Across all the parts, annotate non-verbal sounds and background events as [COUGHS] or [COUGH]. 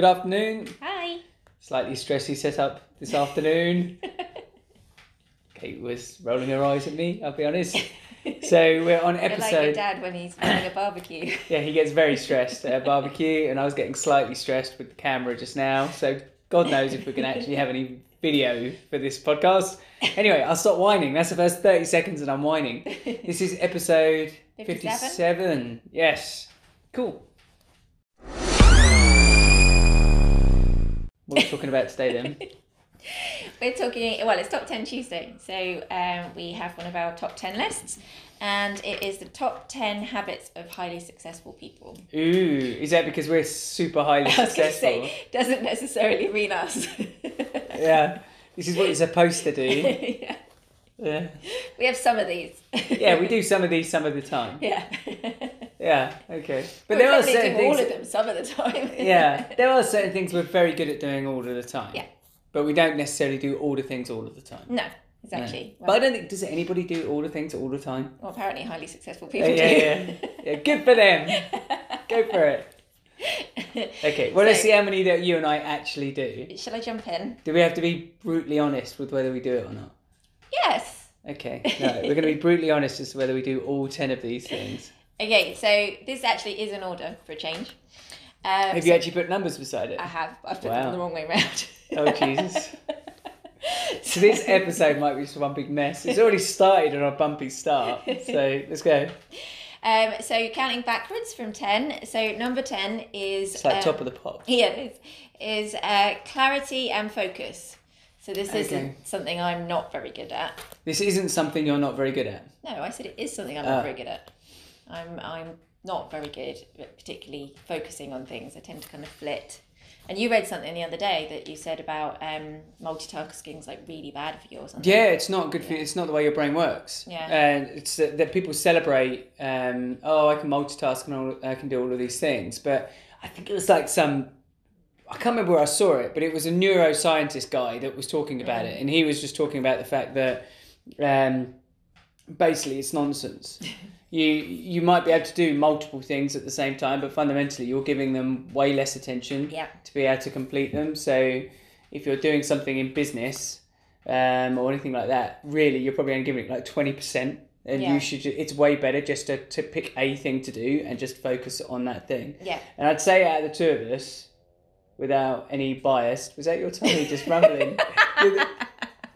Good afternoon. Hi. Slightly stressy setup this afternoon. [LAUGHS] Kate was rolling her eyes at me, I'll be honest. So we're on [LAUGHS] You're like your episode. dad when he's having a barbecue. [LAUGHS] Yeah, he gets very stressed at a barbecue, and I was getting slightly stressed with the camera just now. So God knows if we can actually have any video for this podcast. Anyway, I'll stop whining. That's the first 30 seconds and I'm whining. This is episode 57? 57. Yes. Cool. What are we talking about today then? [LAUGHS] We're talking, well, it's Top 10 Tuesday. So um, we have one of our top 10 lists, and it is the top 10 habits of highly successful people. Ooh, is that because we're super highly [LAUGHS] successful? say, doesn't necessarily mean us. [LAUGHS] Yeah. This is what you're supposed to do. yeah. Yeah. We have some of these. Yeah, we do some of these some of the time. Yeah. Yeah, okay. But But there are certain do things. all of them some of the time. [LAUGHS] yeah, there are certain things we're very good at doing all of the time. Yeah. But we don't necessarily do all the things all of the time. No, No. exactly. But I don't think does anybody do all the things all the time? Well, apparently highly successful people yeah, do. yeah. yeah. Good for them. Go for it. [LAUGHS] Okay. Well, let's see how many that you and I actually do. Shall I jump in? Do we have to be brutally honest with whether we do it or not? Yes. Okay. [LAUGHS] No, we're going to be brutally honest as to whether we do all ten of these things. Okay, so this actually is an order for a change. Um, Have so you actually put numbers beside it? I have. but I've put Wow. them the wrong way round. Oh, Jesus. [LAUGHS] So this episode might be just one big mess. It's already started on a bumpy start. So let's go. Um, so counting backwards from ten. So number ten is It's like um, top of the pop. yeah, it is is uh, clarity and focus. So this Okay. isn't something I'm not very good at. This isn't something you're not very good at. No, I said it is something I'm Ah. not very good at. I'm I'm not very good at particularly focusing on things. I tend to kind of flit. And you read something the other day that you said about um, multitasking is like really bad for you or something. Yeah, it's not good for you. It's not the way your brain works. Yeah. And it's that, that people celebrate, um, oh, I can multitask and all, I can do all of these things. But I think it was like some, I can't remember where I saw it, but it was a neuroscientist guy that was talking about it. And he was just talking about the fact that um, basically it's nonsense. [LAUGHS] you you might be able to do multiple things at the same time, but fundamentally you're giving them way less attention Yeah. to be able to complete them. So if you're doing something in business um, or anything like that, really you're probably only giving it like twenty percent. And Yeah. you should. It's way better just to, to pick a thing to do and just focus on that thing. Yeah. And I'd say out of the two of us, without any bias, was that your tummy just rumbling? [LAUGHS]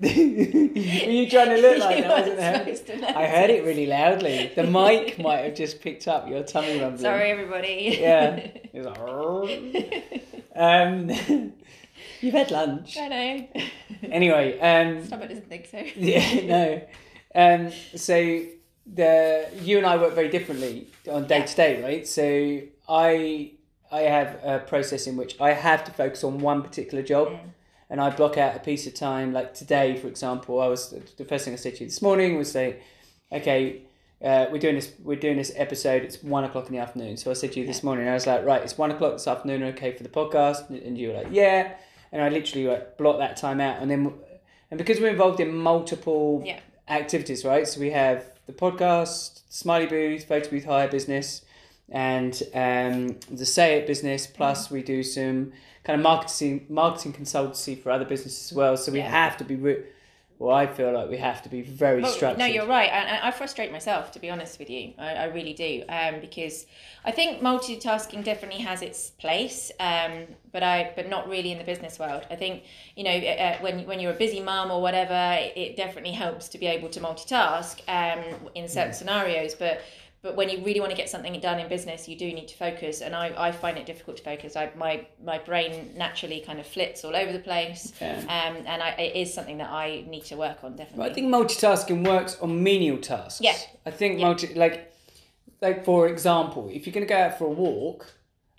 you trying to look like [LAUGHS] that? Wasn't it? supposed to know I heard it really loudly. The mic might have just picked up your tummy rumbling. Sorry, everybody. Yeah. [LAUGHS] It was like, um, [LAUGHS] you've had lunch. I know. Anyway, um, Stomach doesn't think so. yeah, no. Um, so the you and I work very differently on day to day, right? So I I have a process in which I have to focus on one particular job, Mm. And I block out a piece of time. Like today, for example, I was the first thing I said to you this morning was say, okay. Uh, we're doing this. We're doing this episode. It's one o'clock in the afternoon. So I said to you this morning. I was like, right, it's one o'clock this afternoon. Okay for the podcast, and you were like, yeah. And I literally like blocked that time out, and then, and because we're involved in multiple Yeah. activities, right? So we have the podcast, Smiley Booth, Photo Booth Hire business, and um, the Say It business. Plus, we do some kind of marketing marketing consultancy for other businesses as well. So we Yeah. have to be. Re- well, I feel like we have to be very Well, structured. no, you're right. And and I frustrate myself, to be honest with you. I, I really do. Um, because I think multitasking definitely has its place, um, but I but not really in the business world. I think you know uh, when when you're a busy mum or whatever, it, it definitely helps to be able to multitask um, in certain scenarios. But but when you really want to get something done in business, you do need to focus, and I, I find it difficult to focus. I my my brain naturally kind of flits all over the place, Yeah. um, and I, it is something that I need to work on definitely. But I think multitasking works on menial tasks. Yeah. I think Yeah. multi like like for example, if you're gonna go out for a walk,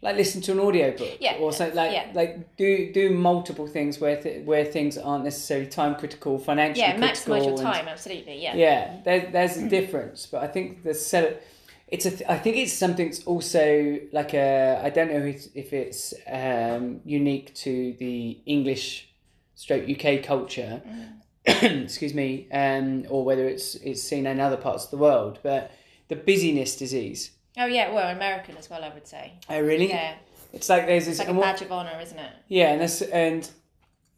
like listen to an audiobook Yeah. or something like Yeah. like do do multiple things where th- where things aren't necessarily time critical, financially yeah maximize your and- time absolutely yeah yeah, there, there's a difference, but I think the set. It's a. Th- I think it's something that's also like a. I don't know if, if it's um, unique to the English, stroke UK culture. [COUGHS] excuse me, um, or whether it's it's seen in other parts of the world, but the busyness disease. oh yeah well american as well i would say Oh really? yeah It's like there's this It's like a badge of honor, isn't it? yeah, and this and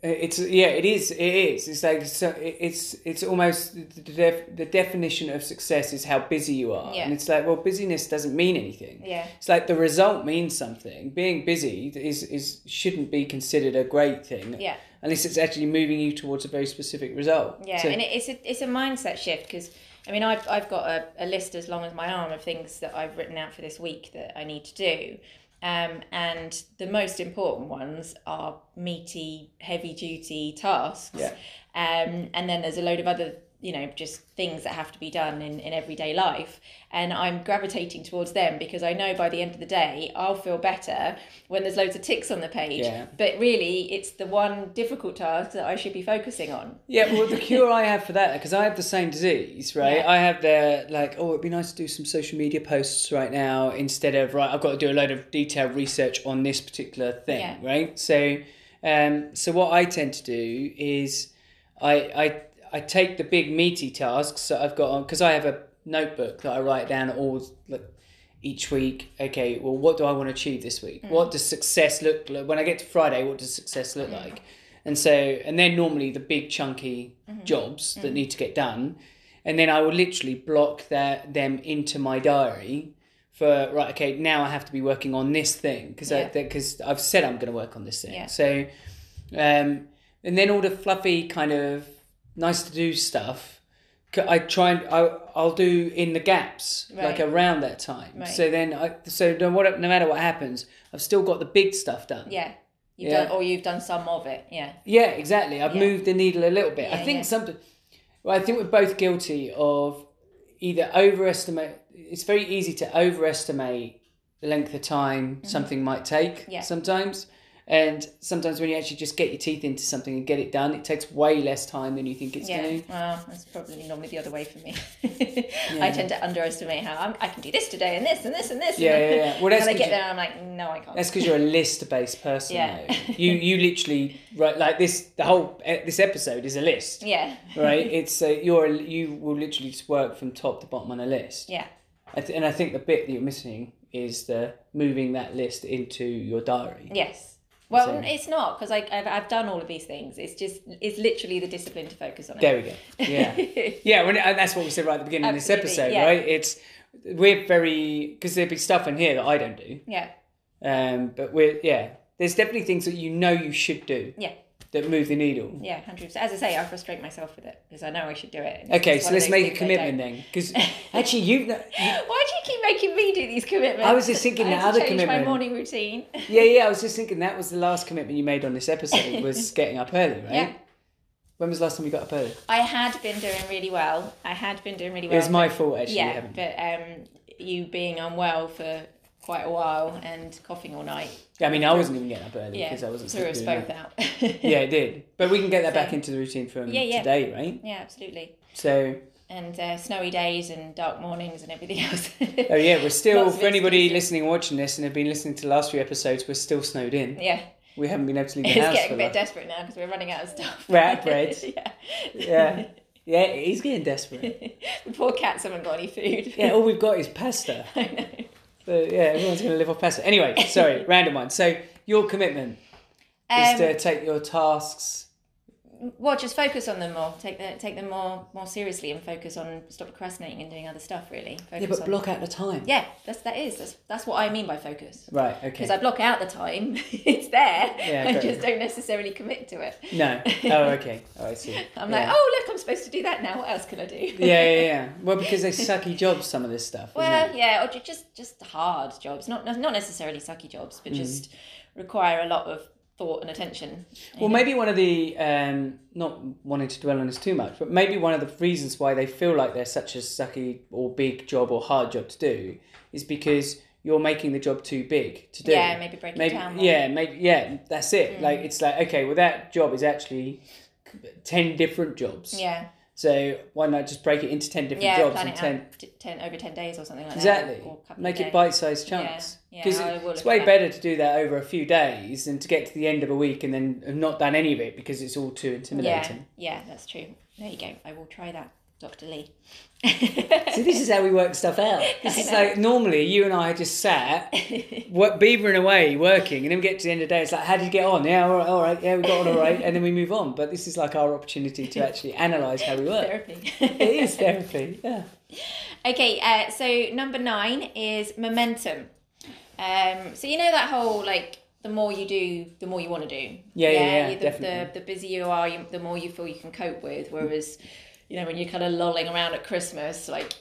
Uh, it's yeah, it is. It is. It's like so. It's it's almost the, def, the definition of success is how busy you are, Yeah. and it's like well, busyness doesn't mean anything. Yeah. It's like the result means something. Being busy is is shouldn't be considered a great thing. Yeah. Unless it's actually moving you towards a very specific result. Yeah, So- and it, it's a it's a mindset shift because I mean I've I've got a, a list as long as my arm of things that I've written out for this week that I need to do. Um, and the most important ones are meaty, heavy duty tasks. Yeah. Um, and then there's a load of other, you know, just things that have to be done in, in everyday life. And I'm gravitating towards them because I know by the end of the day, I'll feel better when there's loads of ticks on the page. Yeah. But really, it's the one difficult task that I should be focusing on. Yeah, well, the [LAUGHS] cure I have for that, because I have the same disease, right? Yeah. I have the, like, oh, it'd be nice to do some social media posts right now instead of, right, I've got to do a load of detailed research on this particular thing, Yeah. right? So, um, so what I tend to do is I, I, I take the big meaty tasks that I've got on, because I have a notebook that I write down all, like, each week, okay, well, what do I want to achieve this week? Mm. What does success look like? When I get to Friday, what does success look mm. like? And so, and then normally the big chunky mm-hmm. jobs that mm. need to get done. And then I will literally block that them into my diary for, right, okay, now I have to be working on this thing because Yeah. because I've said I'm going to work on this thing. Yeah. So, um, and then all the fluffy kind of nice to do stuff, I try and I, I'll do in the gaps, like around that time. Right. So then, I, so no, what, no matter what happens, I've still got the big stuff done. Yeah. You've Yeah. done, or you've done some of it. Yeah. Yeah, exactly. I've Yeah. moved the needle a little bit. I think yeah. something. Well, I think we're both guilty of either overestimate. It's very easy to overestimate the length of time something might take. Mm-hmm. Yeah. Sometimes, and sometimes when you actually just get your teeth into something and get it done, it takes way less time than you think it's Yeah. going to. Well, that's probably normally the other way for me. [LAUGHS] I tend to underestimate how I'm, I can do this today and this and this and this. Yeah, and yeah, yeah. Well, [LAUGHS] that's and I get you- there and I'm like, no, I can't. That's because you're a [LAUGHS] list-based person. Yeah. though. You you literally right like this. The whole eh, this episode is a list. yeah. Right. It's uh, you're you will literally just work from top to bottom on a list. Yeah. I th- and I think the bit that you're missing is the moving that list into your diary. Yes. Well, So- it's not because I've, I've done all of these things. It's just, it's literally the discipline to focus on it. There we go. Yeah, [LAUGHS] yeah. When, and that's what we said right at the beginning of this episode, yeah. right? It's we're very because there'd be stuff in here that I don't do. yeah. Um, but we're yeah. There's definitely things that you know you should do Yeah. That move the needle. Yeah. 100%. As I say, I frustrate myself with it because I know I should do it. Okay, so let's make a commitment then, because [LAUGHS] actually you've no- Why do you keep making me do these commitments? I was just thinking [LAUGHS] I to other change commitment. my morning routine. yeah yeah. I was just [LAUGHS] thinking that was the last commitment you made on this episode was getting up early, right? Yeah. When was the last time you got up early? I had been doing really well. I had been doing really well. It was my fault actually. yeah, but um, you being unwell for quite a while and coughing all night. Yeah, I mean, I wasn't even getting up early Yeah, because I wasn't. threw us both out. Yeah, it did. But we can get that back into the routine from Yeah, yeah. today, right? yeah, absolutely. So, And uh, snowy days and dark mornings and everything else. [LAUGHS] oh yeah, we're still for anybody listening and watching this and have been listening to the last few episodes, we're still snowed in. yeah, We haven't been able to leave [LAUGHS] the it's house. getting for a bit desperate now because we're running out of stuff. We're out of bread. [LAUGHS] yeah. yeah, yeah, he's getting desperate. the poor cats haven't got any food. Yeah, all we've got is pasta. I know. Yeah, everyone's going to live off pasta. Anyway, sorry, [LAUGHS] random one. So your commitment is Um, to take your tasks. Well, just focus on them more. Take the, take them more more seriously and focus on stop procrastinating and doing other stuff. Really. Focus Yeah, but block out the time. Yeah, that's that is that's that's what I mean by focus. Right. Okay. Because I block out the time, [LAUGHS] it's there. Yeah, I just don't necessarily commit to it. No. Oh, [LAUGHS] okay. Oh, I see. I'm yeah. like, oh look, I'm supposed to do that now. What else can I do? Yeah, yeah, yeah. [LAUGHS] Well, because they sucky jobs, some of this stuff. Well, yeah, or ju- just just hard jobs, not not necessarily sucky jobs, Mm. but just require a lot of thought and attention. Well, know? maybe one of the um, not wanting to dwell on this too much, but maybe one of the reasons why they feel like they're such a sucky or big job or hard job to do is because you're making the job too big to do. Yeah, maybe break it maybe down more. yeah, maybe yeah. That's it. Like it's like okay, well that job is actually ten different jobs. Yeah, So why not just break it into ten different yeah, jobs plan and it ten out t- ten over ten days or something like Exactly. that. Exactly. Make it bite-sized chunks. Yeah, Because yeah, will it's way better to do that over a few days than to get to the end of a week and then have not done any of it because it's all too intimidating. Yeah, intimidating. yeah, that's true. There you go. I will try that. Dr. Lee. See, this is how we work stuff out. [LAUGHS] This is like normally you and I just sat, work, beavering away, working, and then we get to the end of the day. It's like, how did you get on? Yeah, all right, all right, yeah, we got on all right, and then we move on. But this is like our opportunity to actually analyze how we work. Therapy. It is therapy. Yeah. Okay, uh, so number nine is momentum. Um, so you know that whole like the more you do, the more you want to do. Yeah, yeah, yeah, you- the. The, the busier you are, you, the more you feel you can cope with. Whereas, you know, when you're kind of lolling around at Christmas, like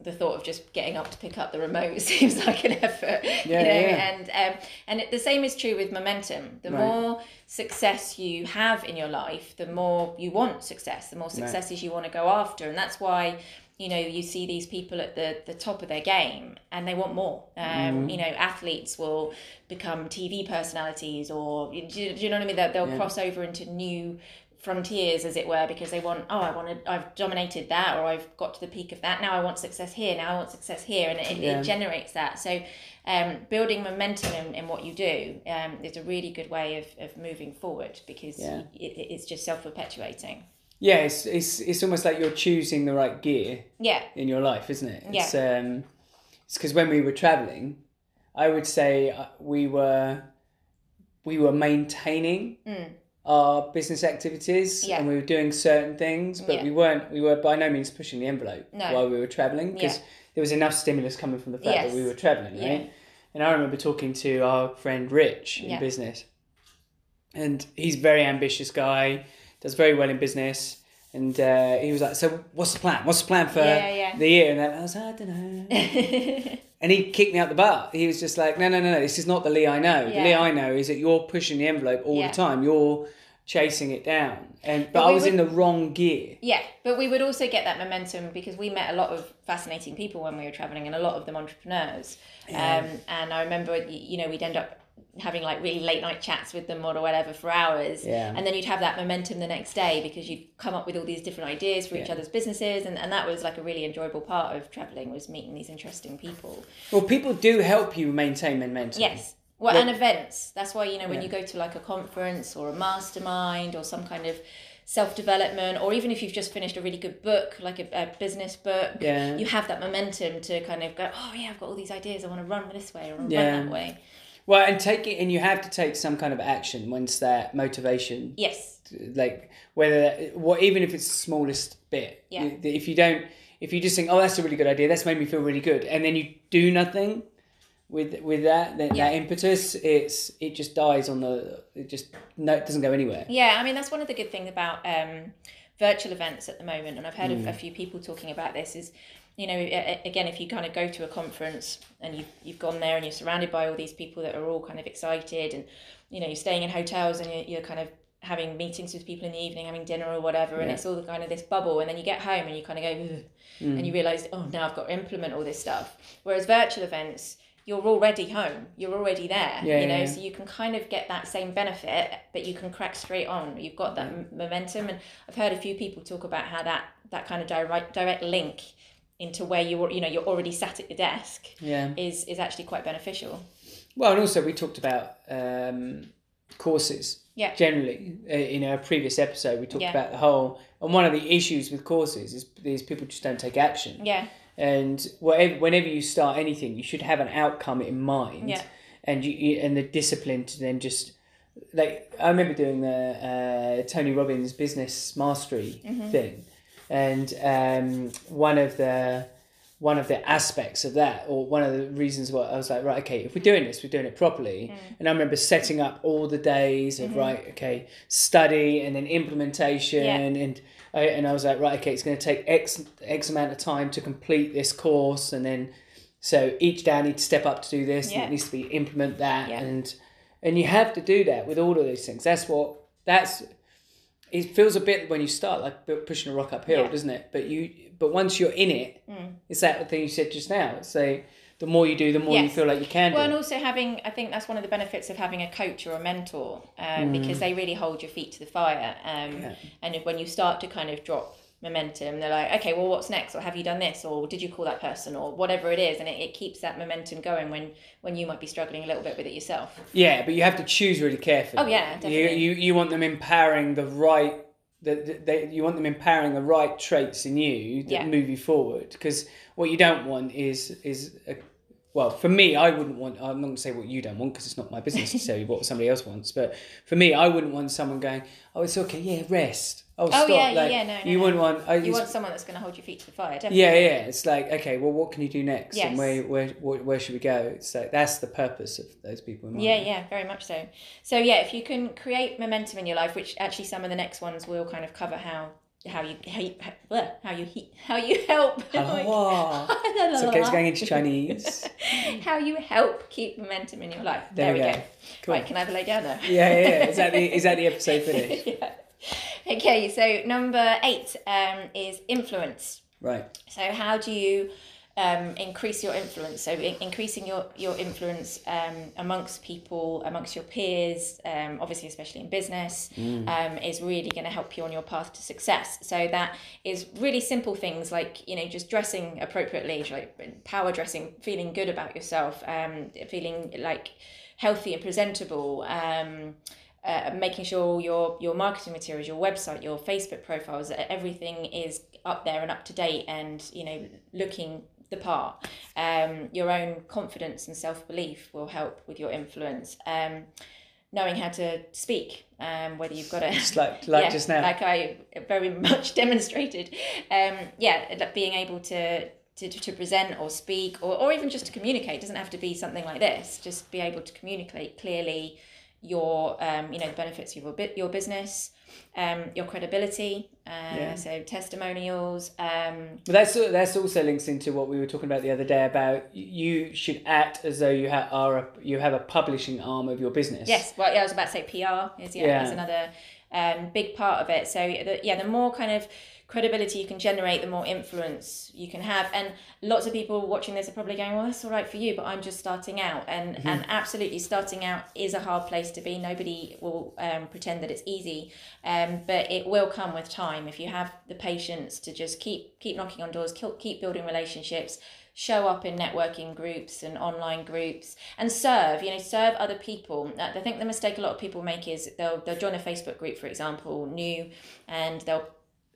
the thought of just getting up to pick up the remote [LAUGHS] seems like an effort. Yeah, you know? yeah. And um, and it, the same is true with momentum. The Right. more success you have in your life, the more you want success. The more successes you want to go after, and that's why you know you see these people at the the top of their game and they want more um Mm-hmm. you know athletes will become tv personalities or do you, do you know what i mean they'll, they'll Yeah. cross over into new frontiers as it were because they want oh i want to i've dominated that or i've got to the peak of that now i want success here now i want success here and it, Yeah. it generates that so um, building momentum in, in what you do um, is a really good way of, of moving forward because Yeah. it, it's just self-perpetuating Yeah, it's, it's it's almost like you're choosing the right gear yeah in your life, isn't it? Yeah. It's um, it's because when we were traveling, I would say uh, we were we were maintaining Mm. Our business activities Yeah. and we were doing certain things, but Yeah. we weren't we were by no means pushing the envelope No. while we were traveling because Yeah. there was enough stimulus coming from the fact Yes. that we were traveling, right? And I remember talking to our friend Rich in business, and he's a very ambitious guy, does very well in business. And uh, he was like, "So, what's the plan? What's the plan for the year?" And then I was like, "I don't know." [LAUGHS] and he kicked me out the butt. He was just like, "No, no, no, no. This is not the Lee I know. The Lee I know is that you're pushing the envelope all Yeah. the time. You're chasing it down." And but, But I was would- in the wrong gear. Yeah, but we would also get that momentum because we met a lot of fascinating people when we were traveling, and a lot of them entrepreneurs. Um, and I remember, you know, we'd end up having like really late night chats with them or whatever for hours. Yeah. And then you'd have that momentum the next day because you'd come up with all these different ideas for each Yeah. other's businesses, and, and that was like a really enjoyable part of traveling was meeting these interesting people. Well, people do help you maintain momentum. Yes. Well, and events. That's why you know when you go to like a conference or a mastermind or some kind of self development, or even if you've just finished a really good book, like a, a business book, Yeah. you have that momentum to kind of go, oh yeah, I've got all these ideas. I want to run this way or Yeah. run that way. Well, and take it, and you have to take some kind of action once that motivation Yes. like whether what even if it's the smallest bit Yeah. If you don't if you just think oh that's a really good idea that's made me feel really good and then you do nothing with with that then Yeah. that impetus it's it just dies on the it just no it doesn't go anywhere Yeah, I mean that's one of the good things about um, virtual events at the moment, and I've heard Mm. of a few people talking about this. Is you know, again, if you kind of go to a conference and you've you've gone there and you're surrounded by all these people that are all kind of excited, and you know you're staying in hotels and you're, you're kind of having meetings with people in the evening, having dinner or whatever, and Yeah. it's all the kind of this bubble, and then you get home and you kind of go, "Ugh," and you mm. realize, oh, now I've got to implement all this stuff. Whereas virtual events. You're already home. You're already there. Yeah, you know, yeah, so you can kind of get that same benefit, but you can crack straight on. You've got that m momentum, and I've heard a few people talk about how that that kind of direct direct link into where you're you know you're already sat at your desk yeah is is actually quite beneficial. well and also we talked about um courses Yeah. generally uh, in our previous episode we talked Yeah. about the whole and one of the issues with courses is these people just don't take action Yeah, and whatever, whenever you start anything, you should have an outcome in mind, Yeah. and you, you and the discipline to then just like I remember doing the uh, Tony Robbins business mastery Mm-hmm. thing, and um, one of the one of the aspects of that, or one of the reasons why I was like, right, okay, if we're doing this, we're doing it properly. Mm. And I remember setting up all the days Mm-hmm. of right, okay, study and then implementation, and I, and I was like, right, okay, it's going to take X X amount of time to complete this course, and then so each day I need to step up to do this, and it needs to be implement that, Yeah. and and you have to do that with all of these things. That's what that's. It feels a bit when you start like pushing a rock uphill, Yeah. Mm. doesn't it? But you, but once you're in it, it's that thing you said just now. It's like the more you do, the more you feel like you can well, and also having I think that's one of the benefits of having a coach or a mentor um, Mm. because they really hold your feet to the fire. Um, Yeah. And if, when you start to kind of drop momentum, they're like, okay, well, what's next? Or have you done this? Or did you call that person? Or whatever it is, and it, it keeps that momentum going when when you might be struggling a little bit with it yourself. Yeah, but you have to choose really carefully. Oh, yeah, You, definitely. you you want them empowering the right that they, you want them empowering the right traits in you that Yeah. move you forward. Because what you don't want is is a, well, for me, I wouldn't want. I'm not going to say what you don't want because it's not my business to tell you what somebody else wants. But for me, I wouldn't want someone going, "Oh, it's okay, yeah, rest." Oh, oh stop. yeah, yeah, like, yeah, no, no, you no. wouldn't want. I You want someone that's going to hold your feet to the fire, definitely. yeah, yeah. It's like okay, well, what can you do next, and where, where where where should we go? It's like that's the purpose of those people. In mind. Yeah, yeah, very much so. So yeah, if you can create momentum in your life, which actually some of the next ones will kind of cover how how you how you, how you how you help. Hello. It's okay. It's going into Chinese. [LAUGHS] how you help keep momentum in your life. There There, we we go. go. Cool. Right, can I have a lay down now? Yeah, yeah. yeah. Is that the is that the [LAUGHS] episode finished? yeah. Okay, so number eight um, is influence. Right. So how do you um, increase your influence? So in- increasing your your influence um, amongst people, amongst your peers, um, obviously especially in business, um, is really going to help you on your path to success. So that is really simple things like you know just dressing appropriately, like power dressing, feeling good about yourself, um, feeling like healthy and presentable. Um, uh, making sure your your marketing materials, your website, your Facebook profiles, everything is up there and up to date, and you know looking the part. Um, your own confidence and self belief will help with your influence. Um, knowing how to speak, um, whether you've got a Just like like yeah, just now. like I very much [LAUGHS] demonstrated. Um, yeah, being able to. To, to present or speak or, or even just to communicate It doesn't have to be something like this just be able to communicate clearly your um, you know the benefits of your bit your business um, your credibility uh, Yeah. so testimonials um, But that's that's also links into what we were talking about the other day about you should act as though you have are a, you have a publishing arm of your business. yes well yeah I was about to say PR is yeah, Yeah. is another um, big part of it so the, yeah the more kind of credibility you can generate the more influence you can have. And lots of people watching this are probably going well that's all right for you but i'm just starting out. And Mm-hmm. and absolutely starting out is a hard place to be. Nobody will um, pretend that it's easy um, but it will come with time. If you have the patience to just keep keep knocking on doors keep, keep building relationships show up in networking groups and online groups and serve you know serve other people. Uh, i think the mistake a lot of people make is they'll they'll join a facebook group for example new and they'll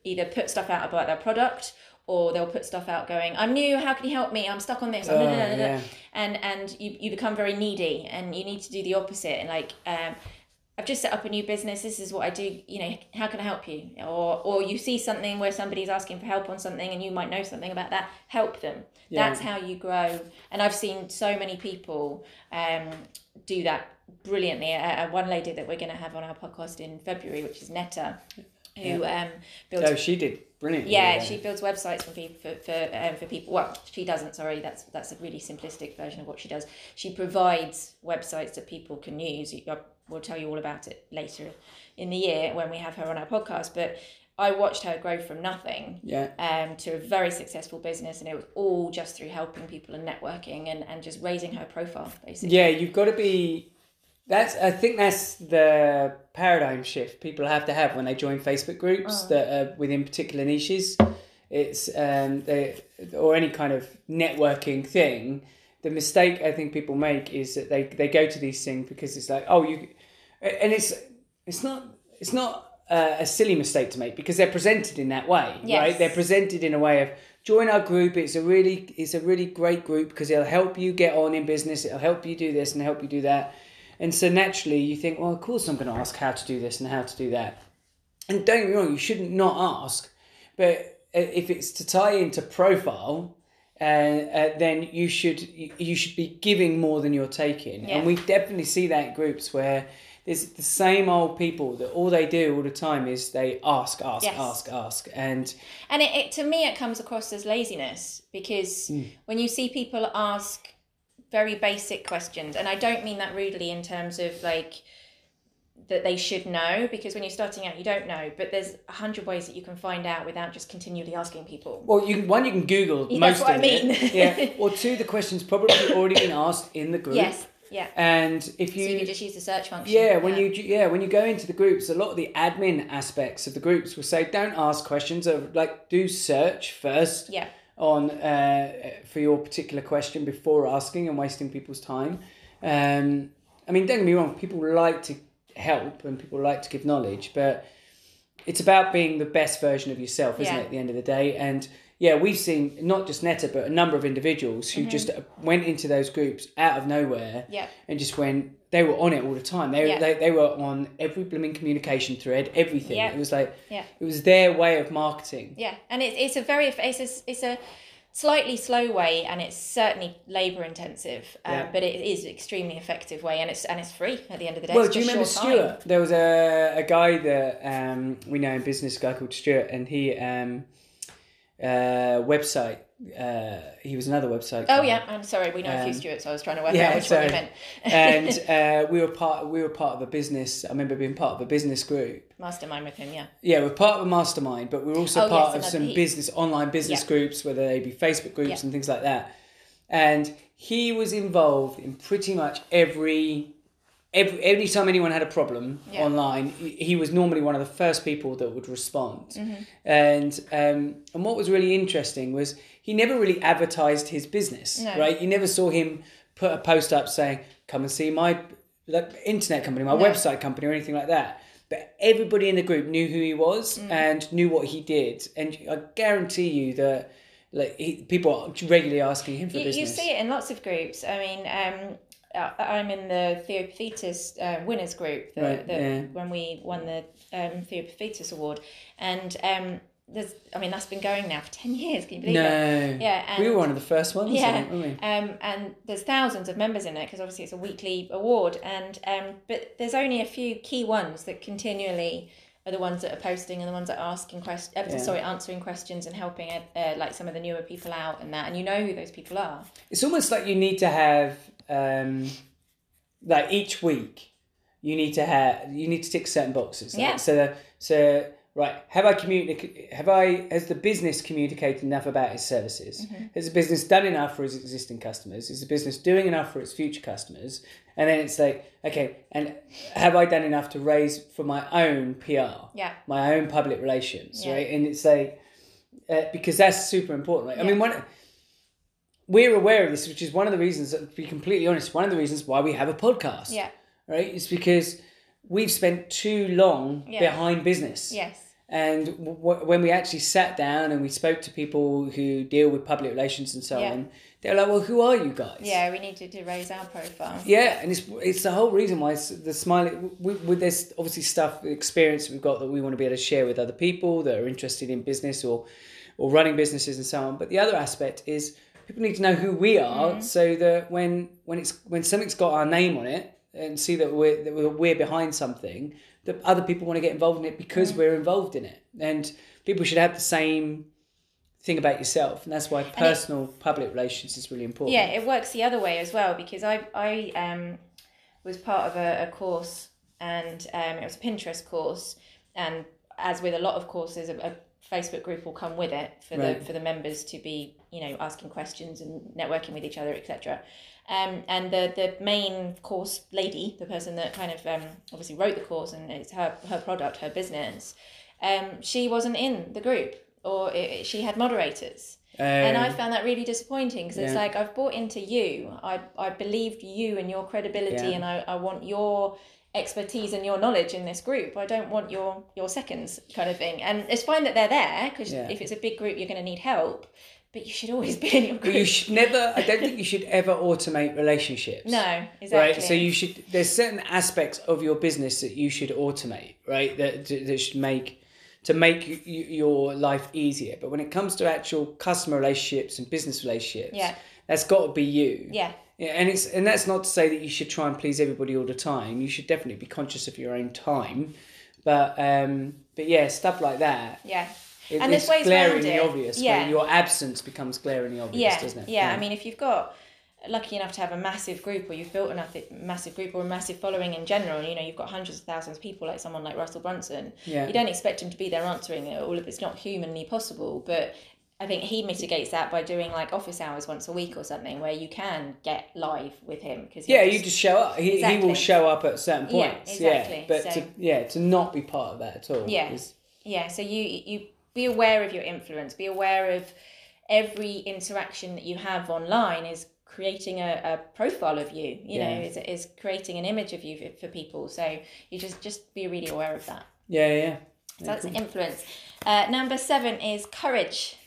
either put stuff out about their product or they'll put stuff out going i'm new how can you help me i'm stuck on this Oh, yeah. and and you, you become very needy and you need to do the opposite and like um I've just set up a new business. This is what I do. You know, how can I help you? Or or you see something where somebody's asking for help on something, and you might know something about that. Help them. Yeah. That's how you grow. And I've seen so many people um, do that brilliantly. Uh, uh, one lady that we're going to have on our podcast in February, which is Netta, who um, builds Oh, she did brilliant. yeah, with she builds websites for people for for, um, for people. Well, she doesn't. Sorry, that's that's a really simplistic version of what she does. She provides websites that people can use. I will tell you all about it later in the year when we have her on our podcast. But I watched her grow from nothing Yeah. um, to a very successful business, and it was all just through helping people and networking and, and just raising her profile, basically. Yeah, you've got to be. That's. I think that's the paradigm shift people have to have when they join Facebook groups Oh. that are within particular niches. It's um they or any kind of networking thing. The mistake I think people make is that they they go to these things because it's like oh you, and it's it's not it's not uh, a silly mistake to make because they're presented in that way, Yes. right? They're presented in a way of join our group. It's a really it's a really great group because it'll help you get on in business. It'll help you do this and help you do that. And so naturally you think, well, of course I'm going to ask how to do this and how to do that. And don't get me wrong, you shouldn't not ask, but if it's to tie into profile. Uh, uh, then you should you, should be giving more than you're taking, Yeah. and we definitely see that in groups where there's the same old people that all they do all the time is they ask, ask, Yes. ask, ask, and And it, it to me it comes across as laziness because when you see people ask very basic questions, and I don't mean that rudely in terms of like that they should know because when you're starting out you don't know but there's a hundred ways that you can find out without just continually asking people Well, you can, one you can Google Yeah, most of I mean. it, [LAUGHS] yeah. Or two, the question's probably already been asked in the group. yes yeah And if so you, you can just use the search function yeah, when you yeah when you go into the groups, a lot of the admin aspects of the groups will say don't ask questions. Of like do search first yeah on uh, for your particular question before asking and wasting people's time. Um, I mean, don't get me wrong, people like to help and people like to give knowledge, but it's about being the best version of yourself, isn't Yeah. it? At the end of the day, and yeah, we've seen not just Netta, but a number of individuals who just went into those groups out of nowhere Mm-hmm. Yeah. and just went. They were on it all the time. They, Yeah. they, they were on every blooming communication thread, everything. Yeah. It was like Yeah. it was their way of marketing. Yeah, and it's it's a very it's a, it's a slightly slow way, and it's certainly labour intensive, um, Yeah. but it is extremely effective way, and it's and it's free at the end of the day. Well, It's do you remember short time. Stuart? There was a, a guy that um, we know in business, a guy called Stuart, and he um, uh, website. Uh, he was another website. Oh guy. yeah, I'm sorry. We know a few Um, Stuarts. I was trying to work yeah, out which so- one you meant. [LAUGHS] and uh, we were part. We were part of a business. I remember being part of a business group. mastermind with him. Yeah. Yeah, we're part of a mastermind, but we're also Oh, part yes, of some he- business online business Yeah. groups, whether they be Facebook groups Yeah. and things like that. And he was involved in pretty much every every every time anyone had a problem Yeah. online, he was normally one of the first people that would respond. Mm-hmm. And um, and what was really interesting was he never really advertised his business, No. right? You never saw him put a post up saying, "Come and see my like, internet company, my No. website company, or anything like that." But everybody in the group knew who he was Mm. and knew what he did, and I guarantee you that like he, people are regularly asking him for You, you see it in lots of groups. I mean, um, uh, I'm in the Theo Paphitis uh, winners group the, Right, the, yeah. when we won the um, Theo Paphitis award, and um, there's I mean that's been going now for ten years. Can you believe no, it? Yeah, and, we were one of the first ones, Yeah, we? um, and there's thousands of members in it because obviously it's a weekly award, and um, but there's only a few key ones that continually are the ones that are posting and the ones that are asking questions. Uh, Yeah. Sorry, answering questions and helping uh, uh, like some of the newer people out and that, and you know who those people are. It's almost like you need to have um, like each week you need to have you need to tick certain boxes. Like, Yeah. So so right, have I communicated? Have I has the business communicated enough about its services? Mm-hmm. Has the business done enough for its existing customers? Is the business doing enough for its future customers? And then it's like, okay, and have I done enough to raise for my own PR? Yeah. my own public relations, Yeah. right? And it's like uh, because that's super important. Like, I mean, one we're aware of this, which is one of the reasons. To be completely honest, one of the reasons why we have a podcast, Yeah. right? It's because we've spent too long Yeah. behind business, Yes. and w- w- when we actually sat down and we spoke to people who deal with public relations and so Yeah. on, they're like, "Well, who are you guys?" Yeah, we needed to raise our profile. Yeah, and it's it's the whole reason why it's the smiley. We, we, there's obviously stuff, experience we've got that we want to be able to share with other people that are interested in business or or running businesses and so on. But the other aspect is people need to know who we are, Mm-hmm. so that when when it's when something's got our name on it and see that we're that we're, we're behind something, that other people want to get involved in it because Mm-hmm. we're involved in it, and people should have the same thing about yourself, and that's why personal public relations is really important. Yeah, it works the other way as well because I I um was part of a, a course and um, it was a Pinterest course and as with a lot of courses a, a Facebook group will come with it for Right. the for the members to be you know asking questions and networking with each other etc. Um, and the the main course lady, the person that kind of um, obviously wrote the course and it's her her product, her business, um, she wasn't in the group or it, she had moderators and I Um, found that really disappointing because it's like I've bought into you. I I believed you and your credibility, Yeah. and I, I want your expertise and your knowledge in this group. I don't want your your seconds kind of thing. And it's fine that they're there because Yeah. if it's a big group, you're going to need help. But you should always [LAUGHS] be in your But group. you should never. I don't think you should ever automate relationships. no, exactly. Right. So you should. There's certain aspects of your business that you should automate. Right. That that should make to make your life easier. But when it comes to actual customer relationships and business relationships, Yeah. that's got to be you. yeah, Yeah, and it's and that's not to say that you should try and please everybody all the time. You should definitely be conscious of your own time. But um, but yeah, stuff like that. yeah. It, And there's it's ways around glaringly it. obvious. Yeah. When your absence becomes glaringly obvious, yeah, doesn't it? Yeah. I mean, if you've got lucky enough to have a massive group, or you've built enough massive group, or a massive following in general, you know, you've got hundreds of thousands of people, like someone like Russell Brunson. Yeah. You don't expect him to be there answering it all. Of it's not humanly possible, but. I think he mitigates that by doing like office hours once a week or something, where you can get live with him because Yeah, you just show up. He, he will show up at certain Yeah, points. yeah. But So- to yeah, to not be part of that at all. Yeah. is- Yeah, so you you be aware of your influence. Be aware of every interaction that you have online is creating a, a profile of you. You know, Yeah. is is creating an image of you for, for people. So you just just be really aware of that. yeah, yeah. So that's influence. Uh, number seven is courage.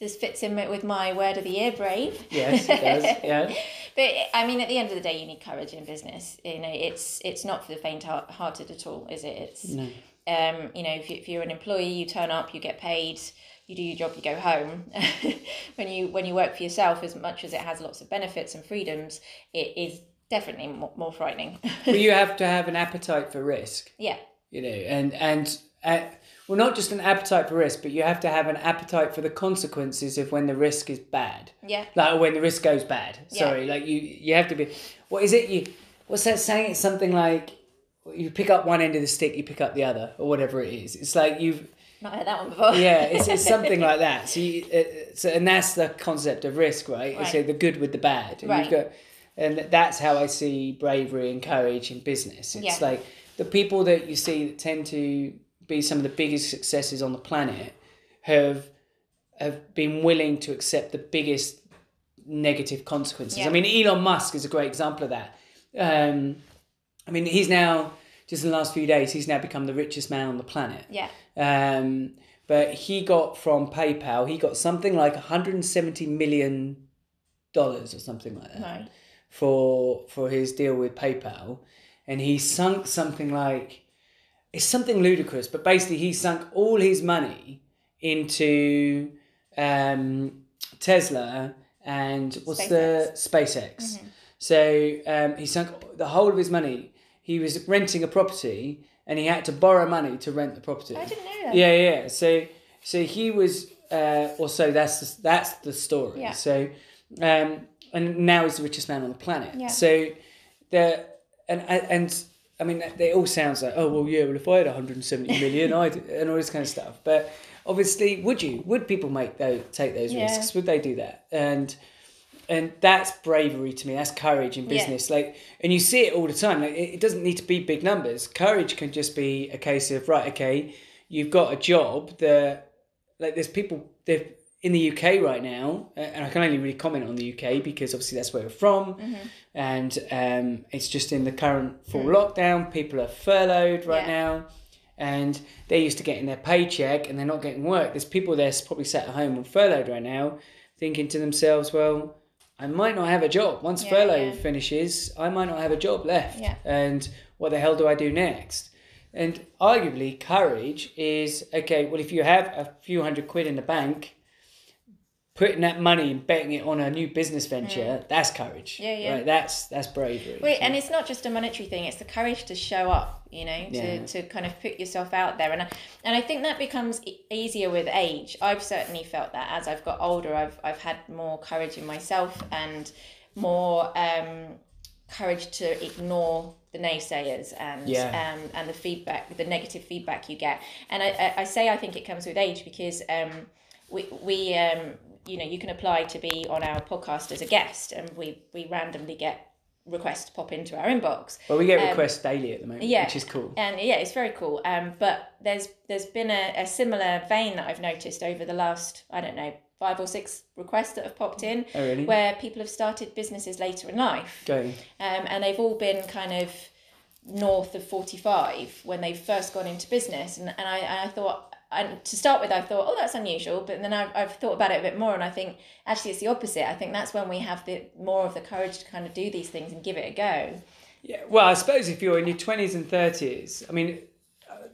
This fits in with my word of the year, brave. Yes, it does. [LAUGHS] Yeah. But I mean, at the end of the day, you need courage in business. You know, it's it's not for the faint-hearted at all, is it? It's No. um, you know, if, you, if you're an employee, you turn up, you get paid, you do your job, you go home. [LAUGHS] when you when you work for yourself, as much as it has lots of benefits and freedoms, it is definitely more, more frightening. But you [LAUGHS] have to have an appetite for risk. yeah, you know, and and uh, well, not just an appetite for risk, but you have to have an appetite for the consequences of when the risk is bad, yeah, like when the risk goes bad. Sorry, like you you have to be. What is it? You what's that saying? It's something like you pick up one end of the stick, you pick up the other, or whatever it is. It's like you've not heard that one before. yeah, it's, it's [LAUGHS] something like that. So, you, uh, so and that's the concept of risk, right? Right. So the good with the bad, and Right. you've got, and that's how I see bravery and courage in business. It's Yeah. like the people that you see that tend to be some of the biggest successes on the planet have have been willing to accept the biggest negative consequences. Yeah. I mean, Elon Musk is a great example of that. Um, I mean, he's now just in the last few days, he's now become the richest man on the planet. yeah, Um, but he got from PayPal, he got something like 170 million dollars or something like that right, for for his deal with PayPal, and he sunk something like it's something ludicrous, but basically he sunk all his money into um, Tesla and what's the SpaceX. So um, he sunk the whole of his money. He was renting a property and he had to borrow money to rent the property. I didn't know that. Yeah, yeah. So so he was uh also that's the, that's the story. Yeah. So um and now he's the richest man on the planet. Yeah. So the and and I mean it all sounds like oh well yeah well if I had 170 million I'd and all this kind of stuff. But obviously would you would people make those take those Yeah. risks? Would they do that? And and that's bravery to me. That's courage in Yeah. business. Like, and you see it all the time. Like, it, doesn't need to be big numbers. Courage can just be a case of right. Okay, you've got a job that, like, there's people there in the UK right now, uh, and I can only really comment on the UK because obviously that's where we're from, Mm-hmm. and um, it's just in the current full lockdown. People are furloughed right Mm. Yeah. now. And they're used to getting their paycheck and they're not getting work. There's people there probably sat at home on furloughed right now thinking to themselves, well, I might not have a job. Once Yeah, furlough yeah. finishes, I might not have a job left. Yeah. And what the hell do I do next? And arguably, courage is okay, well, if you have a few hundred quid in the bank, putting that money and betting it on a new business venture, that's courage. Mm. Yeah, yeah. Right? That's that's bravery. Wait, and it's not just a monetary thing; it's the courage to show up. You know, to, Yeah. to kind of put yourself out there, and I, and I think that becomes e- easier with age. I've certainly felt that as I've got older, I've I've had more courage in myself and more um, courage to ignore the naysayers and Yeah. um, and the feedback, the negative feedback you get. And I, I, I say I think it comes with age because um, we we um, you know you can apply to be on our podcast as a guest, and we we randomly get requests pop into our inbox. Well, we get um, requests daily at the moment, yeah, which is cool. And yeah, it's very cool. Um, but there's there's been a, a similar vein that I've noticed over the last I don't know five or six requests that have popped in, Oh, really? where people have started businesses later in life, Go. um, and they've all been kind of north of 45 when they've first gone into business and, and I, and I thought and to start with I thought oh that's unusual but then I've, I've thought about it a bit more and I think actually it's the opposite I think that's when we have the more of the courage to kind of do these things and give it a go Yeah, well, I suppose if you're in your twenties and thirties, I mean, uh,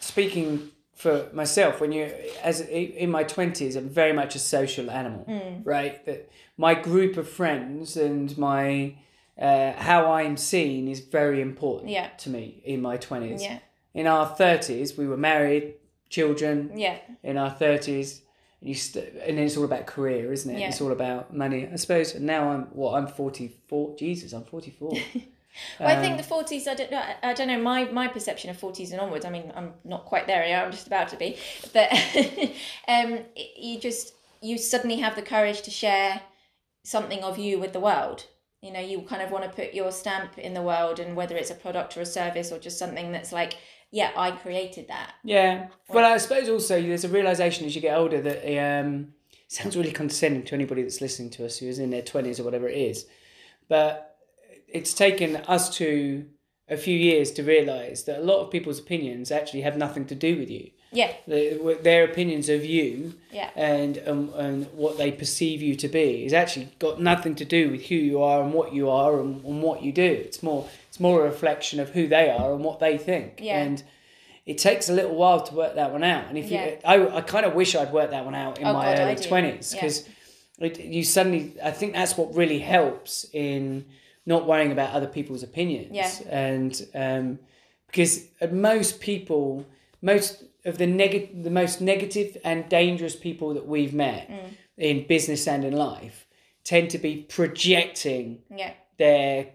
speaking for myself, when you as in my twenties, I'm very much a social animal, Hmm. right? That my group of friends and my uh, how I'm seen is very important Yeah. to me in my twenties. yeah In our thirties, we were married, children. yeah In our thirties. You st- and then it's all about career, isn't it? Yeah. It's all about money. I suppose now I'm what I'm forty four. Jesus, I'm forty four. [LAUGHS] Well, I Um, think the forties. I don't know. I don't know. My my perception of forties and onwards. I mean, I'm not quite there yet. I'm just about to be. But [LAUGHS] um, you just you suddenly have the courage to share something of you with the world. You know, you kind of want to put your stamp in the world, and whether it's a product or a service or just something that's like, yeah, I created that. Yeah. Well, I suppose also there's a realization as you get older that um, sounds really condescending to anybody that's listening to us who is in their 20s or whatever it is. But it's taken us to a few years to realize that a lot of people's opinions actually have nothing to do with you. Yeah. The- Their opinions of you Yeah. and um, and what they perceive you to be is actually got nothing to do with who you are and what you are and, and what you do. It's more more a reflection of who they are and what they think. Yeah. And it takes a little while to work that one out. And if Yeah. you, I, I kind of wish I'd worked that one out in Oh, my God, early twenties Yeah. because you suddenly I think that's what really helps in not worrying about other people's opinions. Yeah. And um, because most people, most of the negative, the most negative and dangerous people that we've met Mm. in business and in life tend to be projecting Yeah. their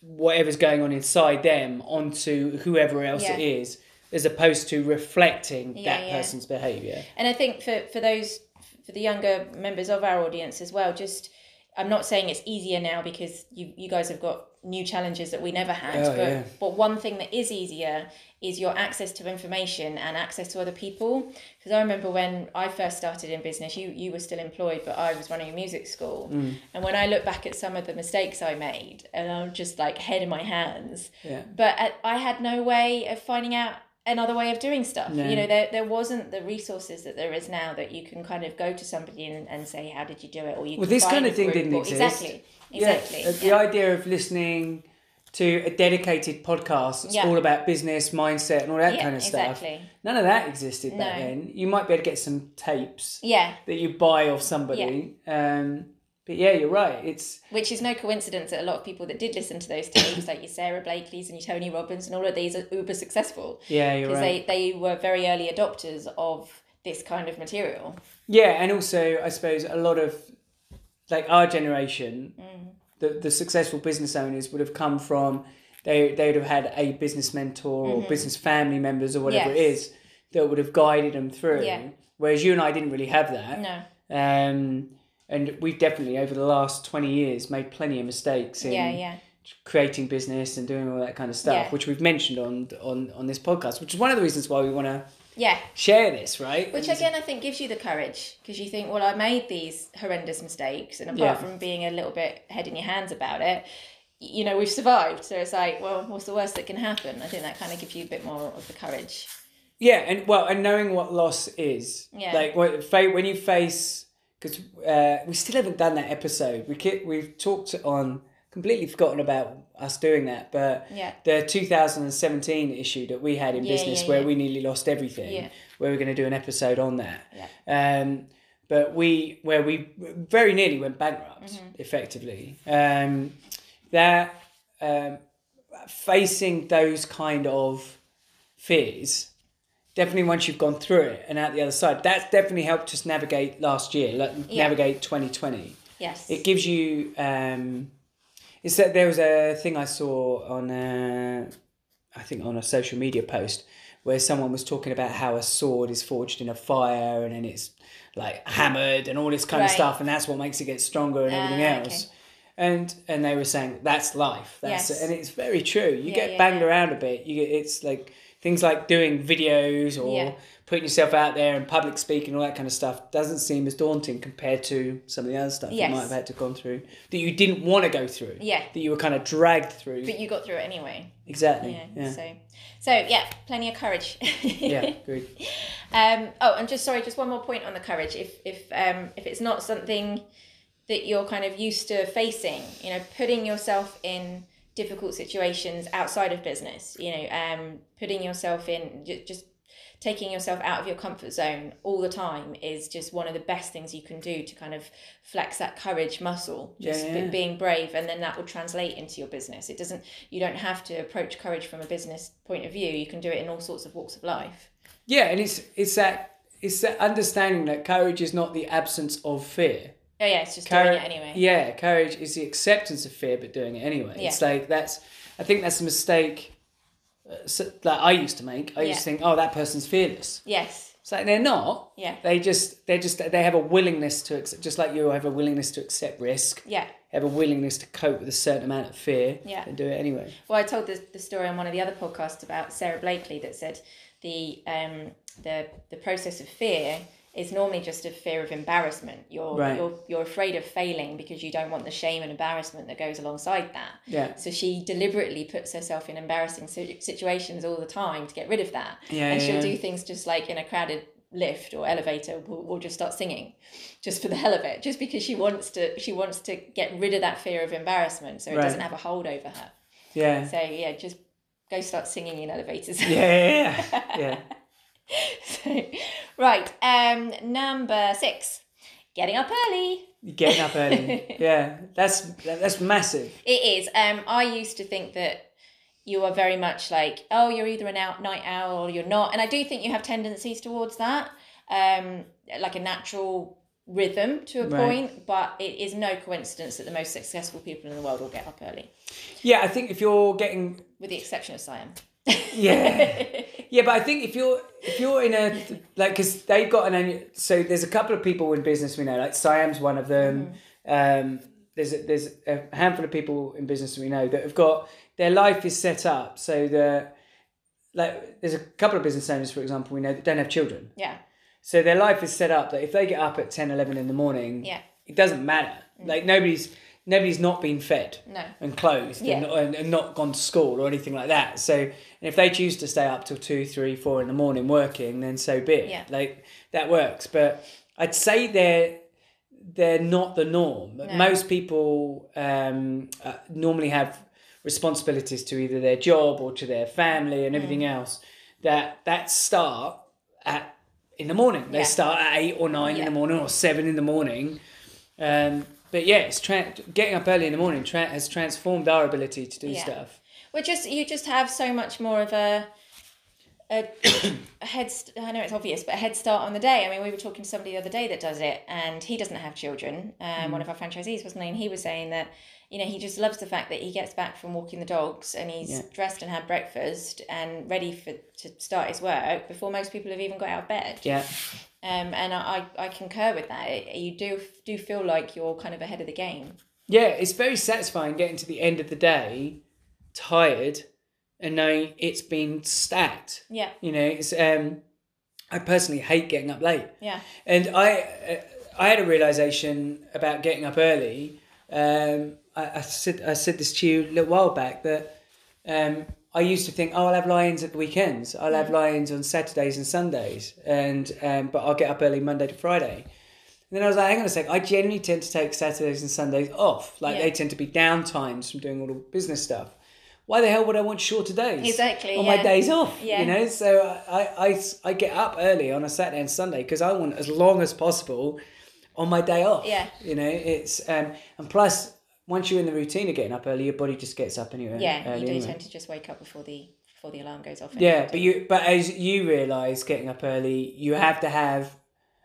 whatever's going on inside them onto whoever else it Yeah. is as opposed to reflecting Yeah, that yeah. person's behavior And I think for, for those, for the younger members of our audience as well, just, I'm not saying it's easier now because you, you guys have got new challenges that we never had. Oh, but, yeah. but one thing that is easier is your access to information and access to other people. Because I remember when I first started in business, you, you were still employed, but I was running a music school. Mm. And when I look back at some of the mistakes I made, and I'm just like head in my hands, yeah but I- I had no way of finding out another way of doing stuff. No. You know, there, there wasn't the resources that there is now that you can kind of go to somebody and, and say, how did you do it? Or you Well, this kind of thing didn't or- exist. Exactly. Exactly. Yeah, uh, the yeah. idea of listening to a dedicated podcast that's Yeah. all about business, mindset, and all that kind of stuff. exactly. None of that existed back No. then. You might be able to get some tapes Yeah, that you buy off somebody. Um, but yeah, you're right. It's which is no coincidence that a lot of people that did listen to those tapes, like your Sara Blakely's and your Tony Robbins and all of these, are uber successful yeah, you're because right. they, they were very early adopters of this kind of material. Yeah, and also I suppose a lot of like our generation, Mm. the the successful business owners would have come from they they would have had a business mentor or business family members or whatever it Mm-hmm. Yes. is that would have guided them through. Yeah. Whereas you and I didn't really have that. No. Um, and we've definitely over the last twenty years made plenty of mistakes in Yeah, yeah. creating business and doing all that kind of stuff, Yeah. which we've mentioned on on on this podcast, which is one of the reasons why we want to Yeah. share this, right? Which again, I think gives you the courage because you think, well, I made these horrendous mistakes, and apart from being a little bit head in your hands about it, you know, we've survived. So it's like, well, what's the worst that can happen? I think that kind of gives you a bit more of the courage. Yeah, and well, and knowing what loss is, Yeah. like when you face, because uh, we still haven't done that episode. We we've talked on completely forgotten about us doing that, but Yeah. the 2017 issue that we had in Yeah, business yeah, where we nearly lost everything, where we're going to do an episode on that. Yeah. Um, but we where we very nearly went bankrupt, Mm-hmm. effectively. Um, that um, facing those kind of fears definitely once you've gone through it and out the other side that's definitely helped us navigate last year like Yeah. navigate 2020 Yes. it gives you um it's that there was a thing i saw on uh i think on a social media post where someone was talking about how a sword is forged in a fire and then it's like hammered and all this kind of stuff and that's what makes it get stronger and everything Ah, else. And and they were saying that's life. That's Yes. and it's very true. You Yeah, get yeah, banged around a bit. You get it's like things like doing videos or Yeah. putting yourself out there and public speaking all that kind of stuff doesn't seem as daunting compared to some of the other stuff Yes. you might have had to gone through that you didn't want to go through Yeah. that you were kind of dragged through But you got through it anyway. exactly Yeah. yeah So, so yeah, plenty of courage. yeah [LAUGHS] good Um, oh, and just sorry, just one more point on the courage. If if um, if it's not something that you're kind of used to facing, you know, putting yourself in difficult situations outside of business, you know, um, putting yourself in just taking yourself out of your comfort zone all the time is just one of the best things you can do to kind of flex that courage muscle just Yeah, yeah. being brave and then that will translate into your business. It doesn't you don't have to approach courage from a business point of view. You can do it in all sorts of walks of life. Yeah and it's it's that it's that understanding that courage is not the absence of fear Oh yeah, it's just Courage, doing it anyway. Yeah, courage is the acceptance of fear, but doing it anyway. It's like that's. I think that's a mistake uh, so, that I used to make. I used Yeah. to think, oh, that person's fearless. Yes. It's like they're not. Yeah. They just they just they have a willingness to accept, just like you have a willingness to accept risk. Yeah. Have a willingness to cope with a certain amount of fear. Yeah. And do it anyway. Well, I told the, the story on one of the other podcasts about Sara Blakely that said the um the the process of fear is normally just a fear of embarrassment. You're Right. you're you're afraid of failing because you don't want the shame and embarrassment that goes alongside that. Yeah. So she deliberately puts herself in embarrassing situations all the time to get rid of that. Yeah, and yeah, she'll yeah. do things just like in a crowded lift or elevator we'll, we'll just start singing just for the hell of it just because she wants to she wants to get rid of that fear of embarrassment so it Right. doesn't have a hold over her Yeah. so yeah just go start singing in elevators Yeah, yeah, yeah. [LAUGHS] yeah. so, right um number six getting up early Getting up early. [LAUGHS] Yeah, that's that's massive. It is. Um, I used to think that you are very much like, oh, you're either an out night owl or you're not, and I do think you have tendencies towards that, um, like a natural rhythm to a Right. point. But it is no coincidence that the most successful people in the world will get up early, Yeah, I think if you're getting with the exception of Siam. yeah, [LAUGHS] yeah, but I think if you're if you're in a like because they've got an annual, so there's a couple of people in business we know like Siam's one of them. Um, there's a, there's a handful of people in business we know that have got their life is set up so that like there's a couple of business owners for example we know that don't have children. Yeah, so their life is set up that if they get up at 10 11 in the morning yeah, it doesn't matter. Like nobody's nobody's not been fed no, and clothed Yeah. and, not, and, and not gone to school or anything like that. So and if they choose to stay up till two, three, four in the morning working, then so be it. Yeah. Like that works. But I'd say they're they're not the norm. Most people um, uh, normally have responsibilities to either their job or to their family and everything Mm. else that that start at in the morning. They Yeah. start at eight or nine in the morning or seven in the morning. Um, but yeah, it's tra- getting up early in the morning tra- has transformed our ability to do Yeah. stuff. Well, just you just have so much more of a a, [COUGHS] a head. St- I know it's obvious, but a head start on the day. I mean, we were talking to somebody the other day that does it, and he doesn't have children. Um, One of our franchisees wasn't he? And he was saying that you know he just loves the fact that he gets back from walking the dogs and he's Yeah. dressed and had breakfast and ready for to start his work before most people have even got out of bed. Yeah, Um, and I, I concur with that. You do do feel like you're kind of ahead of the game. yeah, it's very satisfying getting to the end of the day, tired, and knowing it's been stacked. Yeah, You know, it's um, I personally hate getting up late. yeah, And I, uh, I had a realization about getting up early. Um, I, I said I said this to you a little while back that um, I used to think, oh, I'll have lions at the weekends. I'll have lions on Saturdays and Sundays, and um, but I'll get up early Monday to Friday. And then I was like, hang on a sec. I generally tend to take Saturdays and Sundays off. Like Yeah. they tend to be down times from doing all the business stuff. Why the hell would I want shorter days? Exactly, On my yeah. days off, Yeah. you know. So I, I, I get up early on a Saturday and Sunday because I want as long as possible on my day off. Yeah. You know, it's um, and plus once you're in the routine of getting up early, your body just gets up anyway. yeah. early You do anyway. tend to just wake up before the before the alarm goes off. Yeah, but you but as you realise getting up early, you have to have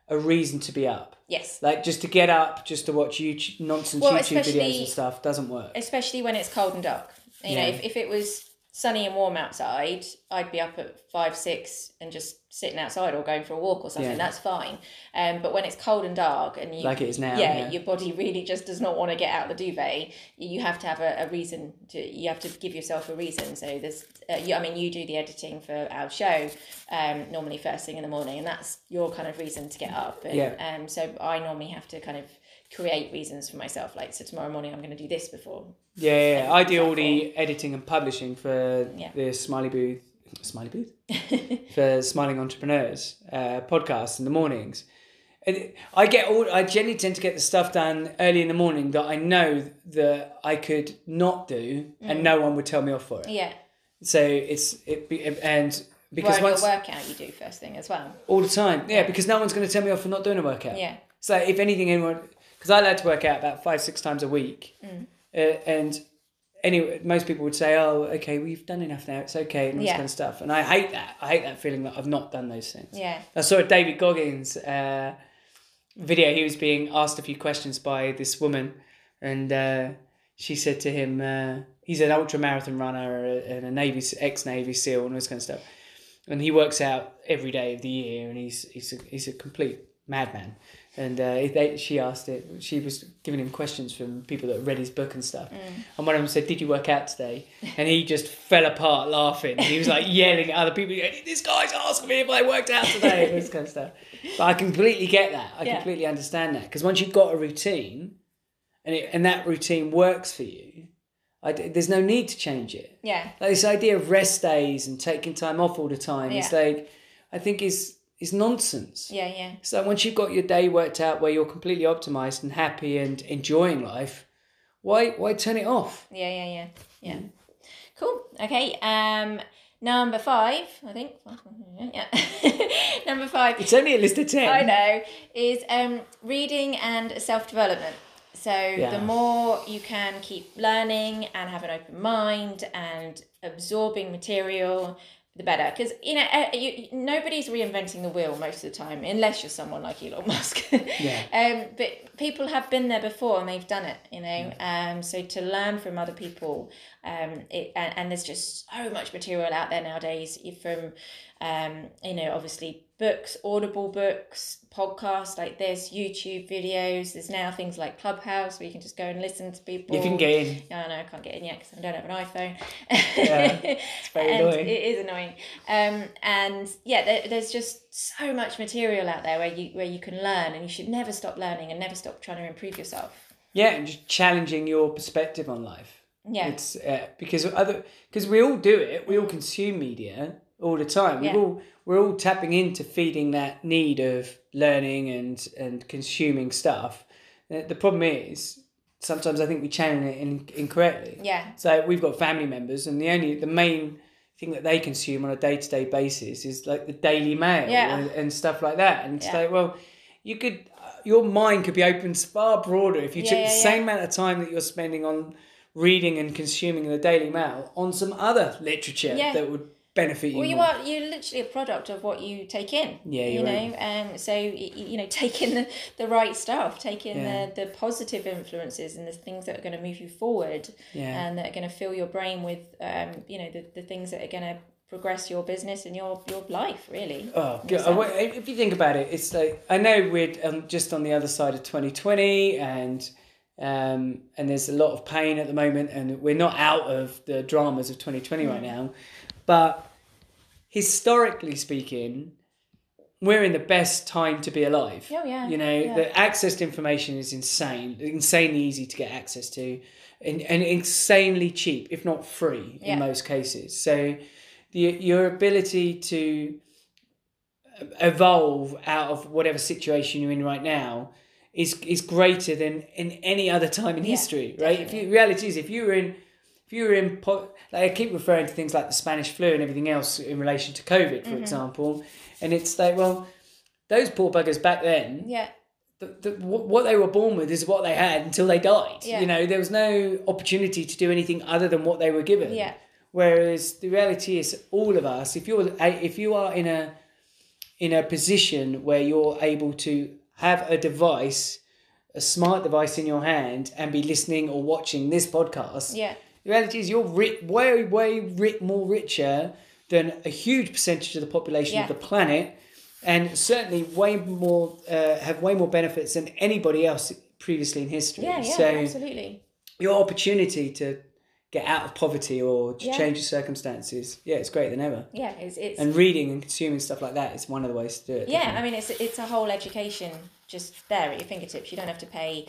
a reason to be up. yes. Like just to get up, just to watch YouTube nonsense Well, YouTube videos and stuff doesn't work. especially when it's cold and dark. You know, if, if it was sunny and warm outside, I'd be up at five, six and just sitting outside or going for a walk or something. Yeah. That's fine. Um, but when it's cold and dark and you Like it is now, yeah, yeah. your body really just does not want to get out of the duvet. You have to have a, a reason to. You have to give yourself a reason. So there's, uh, you, I mean, you do the editing for our show um, normally first thing in the morning, and that's your kind of reason to get up. And, Yeah. Um, so I normally have to kind of create reasons for myself. Like, so tomorrow morning I'm going to do this before Yeah, yeah, yeah. I do all the editing and publishing for Yeah. the Smiley Booth, Smiley Booth, [LAUGHS] for Smiling Entrepreneurs uh, podcast in the mornings. And I get all. I generally tend to get the stuff done early in the morning that I know that I could not do, Mm. and no one would tell me off for it. Yeah. So it's it be and because Well, once your workout you do first thing as well. all the time, yeah, because no one's going to tell me off for not doing a workout. Yeah. So if anything, anyone, because I like to work out about five, six times a week, Mm. uh, and anyway, most people would say, "Oh, okay, we've done enough now. It's okay," and all this kind of stuff. And I hate that. I hate that feeling that I've not done those things. Yeah. I saw a David Goggins uh, video. He was being asked a few questions by this woman, and uh, she said to him, uh, "He's an ultra marathon runner and a Navy ex Navy SEAL and all this kind of stuff, and he works out every day of the year, and he's he's a, he's a complete madman." And uh, they, she asked it. She was giving him questions from people that read his book and stuff. Mm. And one of them said, "Did you work out today?" And he just fell apart laughing. He was like yelling at other people, "This guy's asking me if I worked out today." and this kind of stuff. But I completely get that. I Yeah. completely understand that because once you've got a routine, and it, and that routine works for you, I there's no need to change it. Yeah. Like this idea of rest days and taking time off all the time is Yeah. like, I think is is nonsense. Yeah. Yeah. So once you've got your day worked out where you're completely optimized and happy and enjoying life, why why turn it off? Yeah, yeah, yeah, yeah. Cool. Okay. Um, number five, I think. Yeah. [LAUGHS] number five. It's only a list of ten. I know is um, reading and self development. So Yeah. the more you can keep learning and have an open mind and absorbing material, the better. Because you know you, nobody's reinventing the wheel most of the time, unless you're someone like Elon Musk. [LAUGHS] Yeah. Um, but people have been there before and they've done it. You know. Um, so to learn from other people, um, it and, and there's just so much material out there nowadays. From um, you know, obviously books, audible books, podcasts like this, YouTube videos. There's now things like Clubhouse where you can just go and listen to people. You can get in. No, no, I can't get in yet because I don't have an iPhone. Yeah, [LAUGHS] it's very annoying. It is annoying. Um, and yeah, there, there's just so much material out there where you where you can learn, and you should never stop learning and never stop trying to improve yourself. Yeah, and just challenging your perspective on life. Yeah. It's uh, because other because we all do it. We all consume media all the time. Yeah. We're all we're all tapping into feeding that need of learning and and consuming stuff. Uh, The problem is sometimes I think we channel it in, incorrectly. yeah. So we've got family members, and the only the main thing that they consume on a day to day basis is like the Daily Mail Yeah. and, and stuff like that. And it's Yeah. like, well, you could your mind could be opened far broader if you Yeah, took the same amount of time that you're spending on reading and consuming the Daily Mail on some other literature that would benefit you. Well, you more. are you're literally a product of what you take in. Yeah, you know, um, so you know, [LAUGHS] take in the, the right stuff, taking Yeah. the, the positive influences and the things that are going to move you forward, Yeah. and that are going to fill your brain with, um, you know, the, the things that are going to progress your business and your your life really. Oh. If you think about it, it's like I know we're um, just on the other side of 2020, and um, and there's a lot of pain at the moment, and we're not out of the dramas of 2020 right now. But historically speaking, we're in the best time to be alive. Oh, yeah, You know, yeah. the access to information is insane, insanely easy to get access to, and, and insanely cheap, if not free, Yeah. in most cases. So, the, your ability to uh, evolve out of whatever situation you're in right now is is greater than in any other time in Yeah, history, right? If you reality is if you were in if you were in po- like I keep referring to things like the Spanish flu and everything else in relation to COVID, Mm-hmm. for example, and it's like well, those poor buggers back then, Yeah, the, the, what what they were born with is what they had until they died. Yeah. You know, there was no opportunity to do anything other than what they were given. yeah, Whereas the reality is, all of us, if you're if you are in a in a position where you're able to have a device, a smart device in your hand, and be listening or watching this podcast, yeah, the reality is you're ri- way way ri- more richer than a huge percentage of the population Yeah. of the planet, and certainly way more uh, have way more benefits than anybody else previously in history. yeah, yeah, so absolutely. your opportunity to get out of poverty or to Yeah. change your circumstances, yeah, it's greater than ever. Yeah, it's it's And reading and consuming stuff like that is one of the ways to do it. yeah. I mean, it's it's a whole education just there at your fingertips. You don't have to pay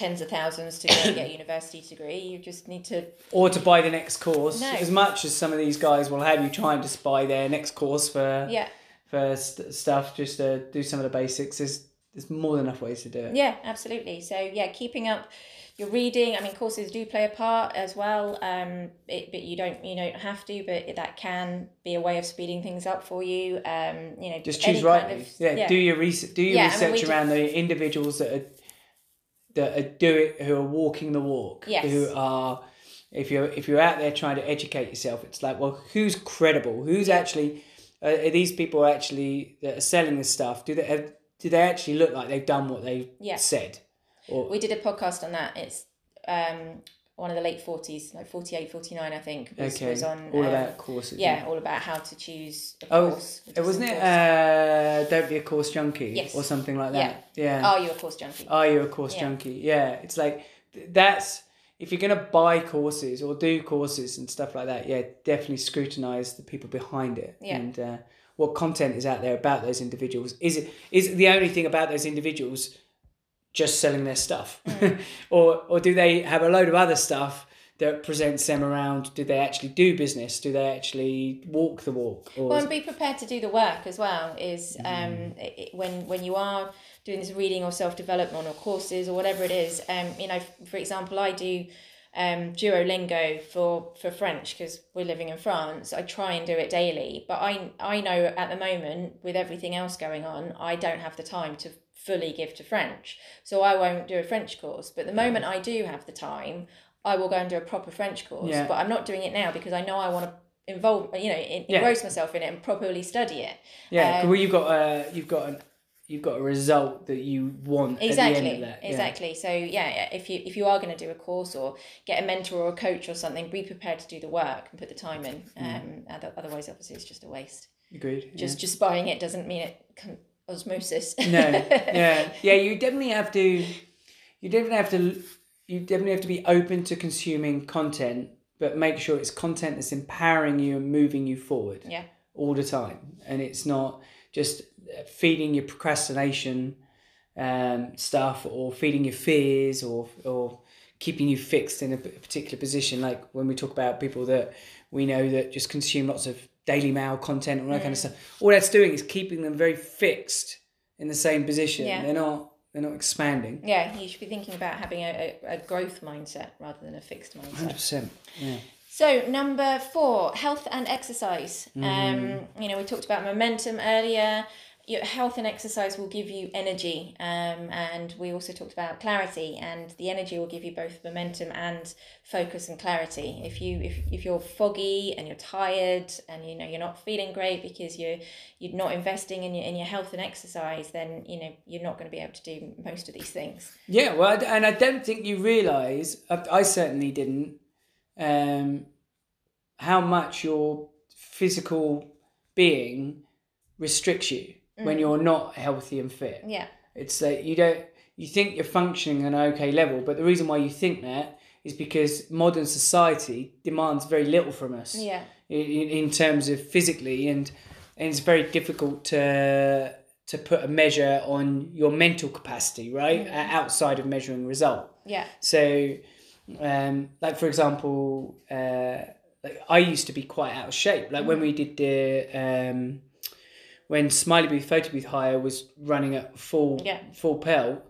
tens of thousands to go and get a [COUGHS] university degree. You just need to or to buy the next course. No. As much as some of these guys will have you trying to buy their next course for yeah for st- stuff, just to do some of the basics. There's there's more than enough ways to do it. Yeah, absolutely. So yeah, keeping up your reading. I mean, courses do play a part as well. Um, it, but you don't you don't have to, but that can be a way of speeding things up for you. Um, you know, Just choose kind of- yeah, do your research. Do your Yeah, I mean, research do- around the individuals that are that are do it who are walking the walk. Yes. Who are if you're if you're out there trying to educate yourself, it's like well, who's credible? Who's actually uh, are these people actually that are selling this stuff? Do they have, do they actually look like they've done what they Yeah. said? Or we did a podcast on that. It's um, one of the late 40s, like 48, 49, I think, was, Okay. was on. all um, about courses. Yeah, all about how to choose a Oh, course. It wasn't it? course. Uh, don't be a course junkie. Yes. Or something like that. Yeah. Are you a course junkie? Are you a course Yeah. junkie? Yeah. It's like that's if you're gonna buy courses or do courses and stuff like that. Yeah, definitely scrutinize the people behind it Yeah. and uh, what content is out there about those individuals. Is it is the only thing about those individuals just selling their stuff, Mm. [LAUGHS] or or do they have a load of other stuff? That presents them around. Do they actually do business? Do they actually walk the walk? Or Well, and be prepared to do the work as well. Is Mm. um, it, it- when when you are doing this reading or self development or courses or whatever it is. Um, you know, for example, I do um, Duolingo for for French because we're living in France. I try and do it daily, but I I know at the moment with everything else going on, I don't have the time to fully give to French, so I won't do a French course. But the moment I do have the time, I will go and do a proper French course. Yeah. But I'm not doing it now because I know I want to involve you know Yeah. engross myself in it and properly study it Yeah, Um, well, you've got a you've got an you've got a result that you want exactly end of that. yeah. exactly so yeah if you if you are going to do a course or get a mentor or a coach or something be prepared to do the work and put the time in Mm. um other- otherwise obviously it's just a waste Agreed. just just buying it doesn't mean it can osmosis no, yeah, [LAUGHS] yeah. You definitely have to. You definitely have to. You definitely have to be open to consuming content, but make sure it's content that's empowering you and moving you forward. Yeah. All the time, and it's not just feeding your procrastination um, stuff or feeding your fears or or keeping you fixed in a particular position. Like when we talk about people that we know that just consume lots of Daily Mail content and all that kind of stuff. All that's doing is keeping them very fixed in the same position. Yeah. They're not they're not expanding. yeah you should be thinking about having a, a, a growth mindset rather than a fixed mindset Hundred percent. Yeah. So number four, health and exercise. Mm-hmm. Um, you know, we talked about momentum earlier. Your health and exercise will give you energy, um, and we also talked about clarity. And the energy will give you both momentum and focus and clarity. If you if, if you're foggy and you're tired and you know you're not feeling great because you're you're not investing in your in your health and exercise, then you know you're not going to be able to do most of these things. Yeah, well, and I don't think you realise. I, I certainly didn't. Um, how much your physical being restricts you when you're not healthy and fit. Yeah, It's like you don't. You think you're functioning at an okay level, but the reason why you think that is because modern society demands very little from us yeah, in, in terms of physically, and and it's very difficult to to put a measure on your mental capacity, right? Uh, Outside of measuring result. yeah, So, um, like for example, uh, like I used to be quite out of shape. Like when we did the um, when Smiley Booth Photo Booth Hire was running at full Yeah. full pelt,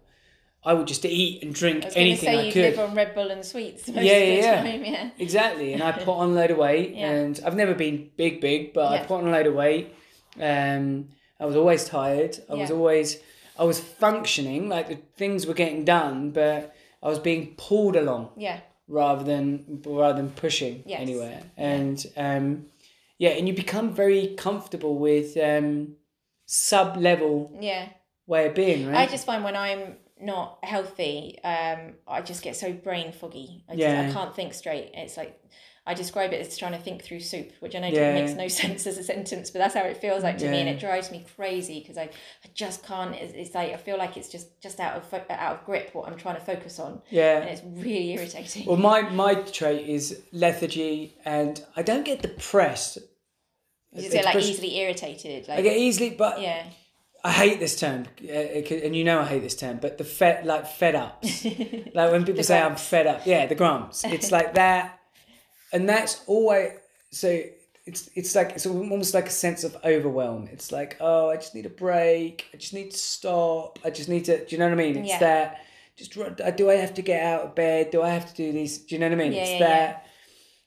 I would just eat and drink I anything say I you could. live on Red Bull and sweets Yeah, yeah, yeah. time. Yeah. Exactly, and I put on a load of weight, [LAUGHS] Yeah. and I've never been big, big, but I put on a load of weight. Um, I was always tired. I was always, I was functioning like the things were getting done, but I was being pulled along Yeah, rather than rather than pushing Yes. anywhere. And um, yeah, and you become very comfortable with um, sub level yeah. way of being, right? I just find when I'm not healthy, um, I just get so brain foggy. I, just, Yeah. I can't think straight. It's like I describe it as trying to think through soup, which I know Yeah. makes no [LAUGHS] sense as a sentence, but that's how it feels like to me, and it drives me crazy because I, I just can't. It's, it's like I feel like it's just just out of fo- out of grip what I'm trying to focus on, yeah. and it's really [LAUGHS] irritating. Well, my my trait is lethargy, and I don't get depressed. You just get like easily irritated, I like get easily, but yeah, I hate this term, uh, and you know I hate this term. But the fed, like fed ups, [LAUGHS] like when people say I'm fed up, yeah, the grumps. It's [LAUGHS] like that, and that's always so. It's it's like it's almost like a sense of overwhelm. It's like oh, I just need a break. I just need to stop. I just need to. Do you know what I mean? It's Yeah. that. Just do I have to get out of bed? Do I have to do these? Do you know what I mean? Yeah, it's yeah, that.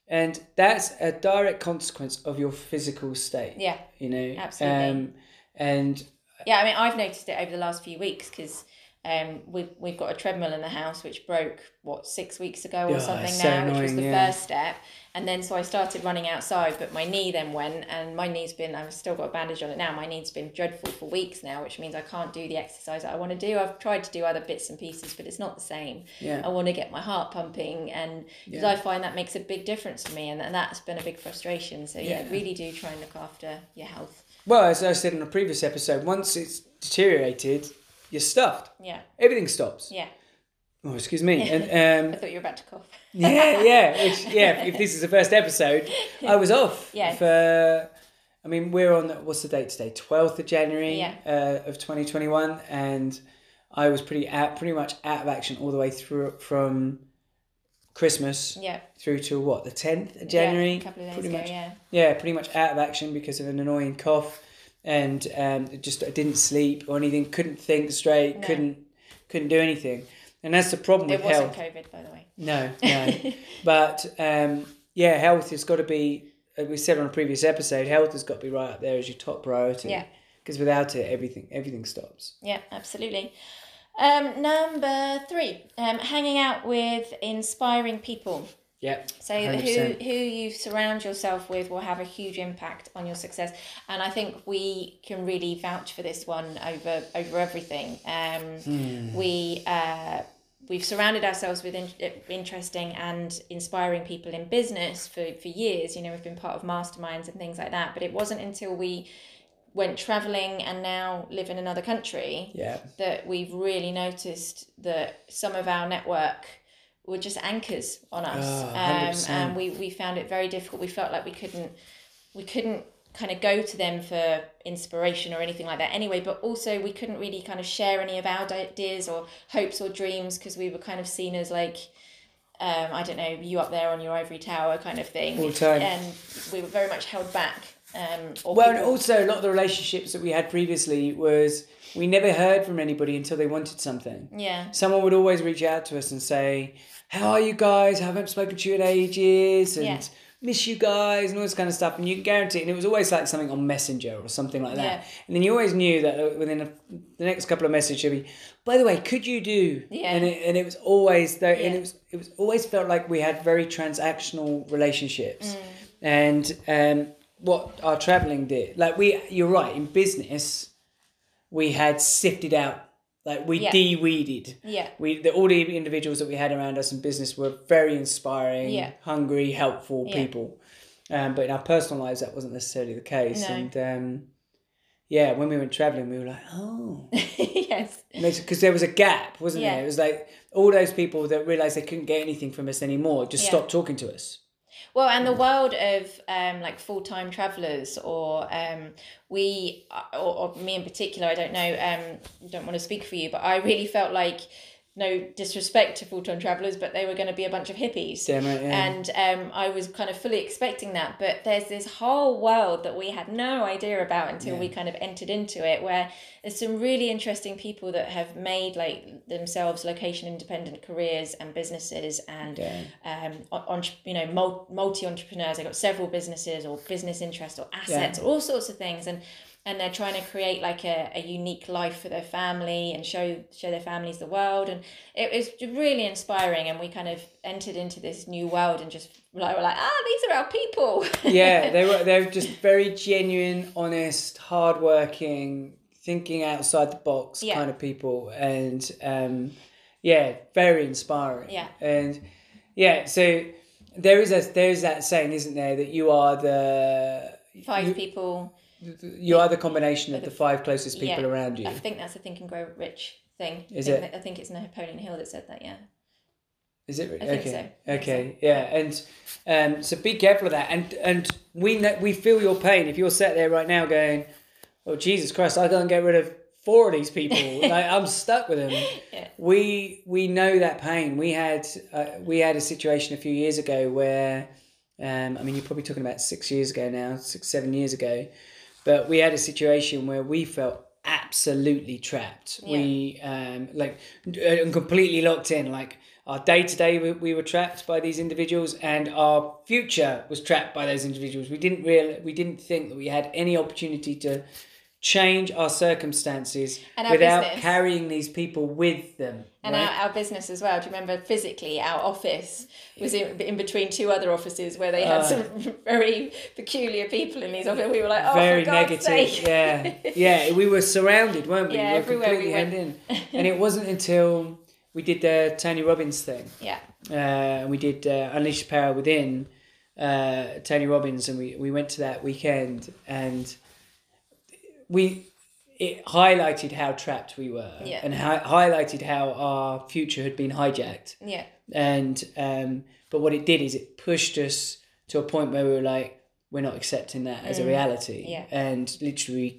And that's a direct consequence of your physical state. yeah. You know, Absolutely. Um, and Yeah, I mean, I've noticed it over the last few weeks because Um, we've, we've got a treadmill in the house which broke what six weeks ago or Yeah, something now, so which was the yeah. first step. And then so I started running outside, but my knee then went, and my knee's been I've still got a bandage on it now. My knee's been dreadful for weeks now, which means I can't do the exercise that I want to do. I've tried to do other bits and pieces, but it's not the same. Yeah. I want to get my heart pumping, and because I find that makes a big difference to me, and, and that's been a big frustration. So yeah, Yeah. really do try and look after your health. Well, as I said in a previous episode, once it's deteriorated, you're stuffed. Yeah, Everything stops. yeah. Oh, excuse me. [LAUGHS] And I um, thought you were about to cough. yeah, [LAUGHS] yeah, which, yeah. If this is the first episode, [LAUGHS] I was off. Yeah. For, I mean, we're on what's the date today? Twelfth of January Yeah. uh, of twenty twenty one, and I was pretty out, pretty much out of action all the way through from Christmas Yeah, through to what the tenth of January. Yeah, a couple of days pretty ago. much. Yeah, Yeah, pretty much out of action because of an annoying cough, and um, just I didn't sleep or anything. Couldn't think straight. No. Couldn't couldn't do anything. And that's the problem with health. it wasn't. COVID, by the way. No, no. [LAUGHS] but um, yeah, health has got to be. We said on a previous episode, health has got to be right up there as your top priority. Yeah. Because without it, everything everything stops. Yeah, absolutely. Um, number three, um, hanging out with inspiring people. Yeah. So who 100%. who you surround yourself with will have a huge impact on your success, and I think we can really vouch for this one over over everything. Um, We uh, we've surrounded ourselves with in, interesting and inspiring people in business for for years. You know, we've been part of masterminds and things like that. But it wasn't until we went traveling and now live in another country Yeah. that we've really noticed that some of our network were just anchors on us Oh, um, and we, we found it very difficult we felt like we couldn't we couldn't kind of go to them for inspiration or anything like that anyway but also we couldn't really kind of share any of our ideas or hopes or dreams because we were kind of seen as like um, I don't know, you up there on your ivory tower kind of thing. All the time. And we were very much held back. Um, Well, and also a lot of the relationships that we had previously was we never heard from anybody until they wanted something. yeah, Someone would always reach out to us and say, "How are you guys? I haven't spoken to you in ages, and Yeah. Miss you guys, and all this kind of stuff." And you can guarantee, and it was always like something on Messenger or something like that. Yeah. And then you always knew that within a, the next couple of messages, be, "By the way, could you do?" Yeah. And it, and it was always there, and it was it was always felt like we had very transactional relationships, Mm. and um, what our traveling did, like we, you're right, in business, we had sifted out. Like we Yeah. de-weeded yeah, we the all the individuals that we had around us in business were very inspiring, Yeah. hungry, helpful Yeah. people. Um, but in our personal lives, that wasn't necessarily the case. No. And um, yeah, when we went traveling, we were like, oh, [LAUGHS] yes, because there was a gap, wasn't Yeah. there? It was like all those people that realized they couldn't get anything from us anymore just stopped talking to us. Well, and the world of um, like full time travelers, or um, we, uh, or, or me in particular, I don't know, um, don't want to speak for you, but I really felt like no disrespect to full time travelers, but they were going to be a bunch of hippies. Damn right, yeah. And um, I was kind of fully expecting that, but there's this whole world that we had no idea about until we kind of entered into it, where there's some really interesting people that have made like themselves location independent careers and businesses and Yeah. um, on, you know, multi entrepreneurs. They've got several businesses or business interests or assets, all sorts of things, and and they're trying to create like a, a unique life for their family and show show their families the world. And it was really inspiring. And we kind of entered into this new world and just like we're like, ah, these are our people. [LAUGHS] yeah, they were they were just very genuine, honest, hardworking, thinking outside the box Yeah. kind of people, and um, yeah, very inspiring. Yeah. and yeah, so there is a there is that saying, isn't there, that you are the Five people. You are the combination of the five closest people Yeah. around you. I think that's a Think and Grow Rich thing. Is I think it? that- I think it's Napoleon Hill that said that. Yeah. Is it really? I think okay. so. Okay. Yeah. And um, so be careful of that. And and we know, we feel your pain if you're sat there right now going, "Oh Jesus Christ, I can't get rid of four of these people. [LAUGHS] like, I'm stuck with them." Yeah. We we know that pain. We had uh, we had a situation a few years ago where, um, I mean, you're probably talking about six years ago now, six seven years ago, but we had a situation where we felt absolutely trapped. We um, like and completely locked in. Like our day to day, we were trapped by these individuals, and our future was trapped by those individuals. We didn't real we didn't think that we had any opportunity to change our circumstances our without business. carrying these people with them. And right? our, our business as well. Do you remember physically our office was in, in between two other offices where they had Uh. some [LAUGHS] very peculiar people in these offices. We were like, oh, very negative. sake. Yeah, yeah. We were surrounded, weren't we? Yeah, we were everywhere we went. in, [LAUGHS] and it wasn't until we did the Tony Robbins thing, yeah, uh, and we did uh, Unleash Power Within, uh, Tony Robbins, and we we went to that weekend, and we it highlighted how trapped we were, Yeah. and hi- highlighted how our future had been hijacked yeah, and um, but what it did is it pushed us to a point where we were like we're not accepting that as a reality Mm. Yeah. and literally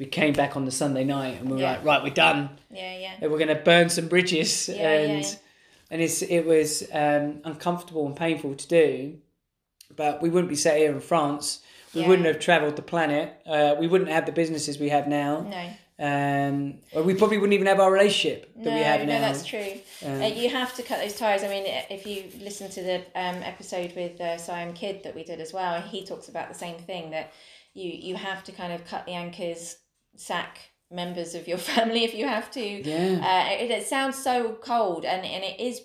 we came back on the sunday night and we were Yeah. like right we're done yeah, yeah. and we're going to burn some bridges Yeah, yeah, and yeah. and it's it was um, uncomfortable and painful to do but we wouldn't be sat here in france we Yeah. wouldn't have traveled the planet uh, we wouldn't have the businesses we have now No, um, or we probably wouldn't even have our relationship that no, we have now. no, that's true. Um, Uh, you have to cut those ties. I mean, if you listen to the um, episode with uh, Siam Kidd that we did as well, he talks about the same thing that you you have to kind of cut the anchors, sack members of your [LAUGHS] family if you have to. yeah Uh, it, it sounds so cold, and, and it is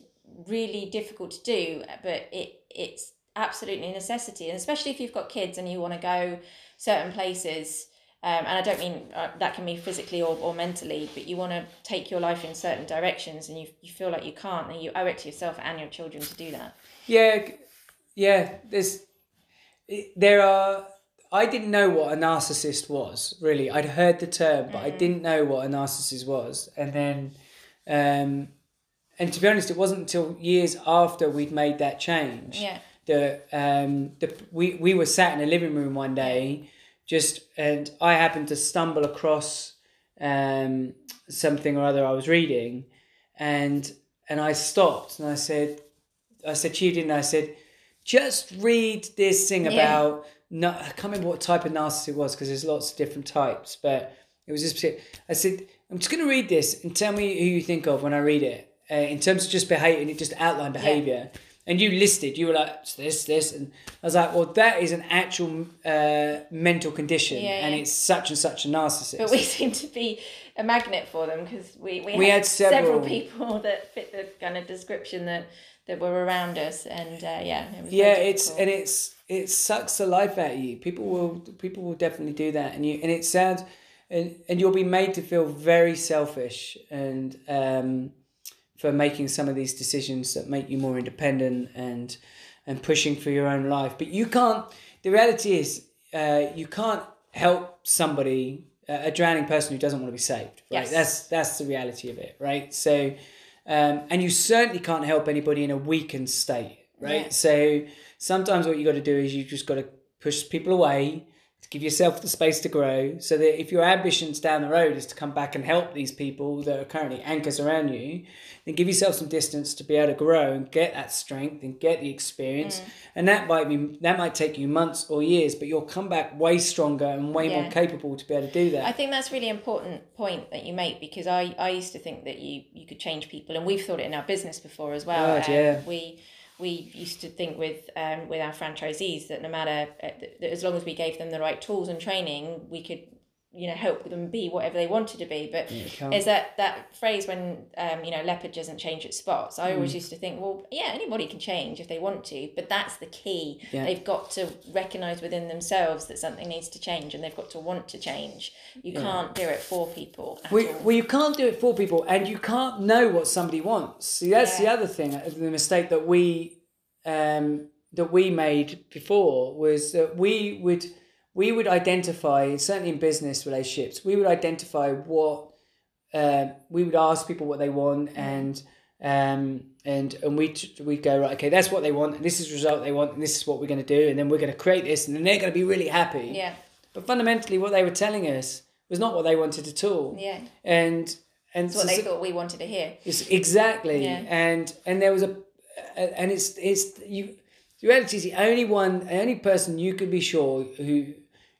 really difficult to do, but it it's absolutely necessity, and especially if you've got kids and you want to go certain places. Um, and I don't mean uh, that can be physically or, or mentally, but you want to take your life in certain directions, and you, you feel like you can't, and you owe it to yourself and your children to do that. Yeah, yeah. There's, there are. I didn't know what a narcissist was really. I'd heard the term, but I Mm. didn't know what a narcissist was. And then, um, and to be honest, it wasn't until years after we'd made that change Yeah, that um, the we we were sat in a living room one day, just and I happened to stumble across um, something or other I was reading, and and I stopped and I said, I said to you, didn't I? I said, just read this thing Yeah. about. No, I can't remember what type of narcissist it was because there's lots of different types, but it was particular- I said, I'm just going to read this and tell me who you think of when I read it. Uh, in terms of just behavior, and it just outline behavior. And you listed, you were like this, this, and I was like, well, that is an actual uh, mental condition, Yeah, and yeah. it's such and such a narcissist. but we [LAUGHS] seem to be a magnet for them because we, we, We had, had several- people [LAUGHS] that fit the kind of description that, that were around us, and uh, yeah, it was yeah it's and it's it sucks the life out of you people will people will definitely do that and you and it sounds and, and you'll be made to feel very selfish and um for making some of these decisions that make you more independent and and pushing for your own life but you can't the reality is uh you can't help somebody a a drowning person who doesn't want to be saved right Yes. that's that's the reality of it right so um, and you certainly can't help anybody in a weakened state, right? Yeah. So sometimes what you got to do is you just got to push people away to give yourself the space to grow, so that if your ambitions down the road is to come back and help these people that are currently anchors around you, then give yourself some distance to be able to grow and get that strength and get the experience. Mm. And that might be that might take you months or years, but you'll come back way stronger and way more capable to be able to do that. I think that's really important point that you make because I, I used to think that you, you could change people and we've thought it in our business before as well. God, yeah. We we used to think with um, with our franchisees that no matter uh, that as long as we gave them the right tools and training, we could you know help them be whatever they wanted to be. But you can't. is that that phrase when um, you know leopard doesn't change its spots? I Mm. always used to think, well, yeah, anybody can change if they want to, but that's the key. Yeah. They've got to recognize within themselves that something needs to change, and they've got to want to change. You can't do it for people. At We, well, you can't do it for people, and you can't know what somebody wants. See, that's the other thing. uh, The mistake that we um, that we made before was that we would we would identify certainly in business relationships we would identify what um, we would ask people what they want and um, and and we we go right okay that's what they want and this is the result they want and this is what we're going to do and then we're going to create this and then they're going to be really happy yeah, but fundamentally what they were telling us was not what they wanted at all yeah. and and It's what so- they thought we wanted to hear. it's exactly Yeah. and and there was a and it's it's you the reality is the only one the only person you could be sure who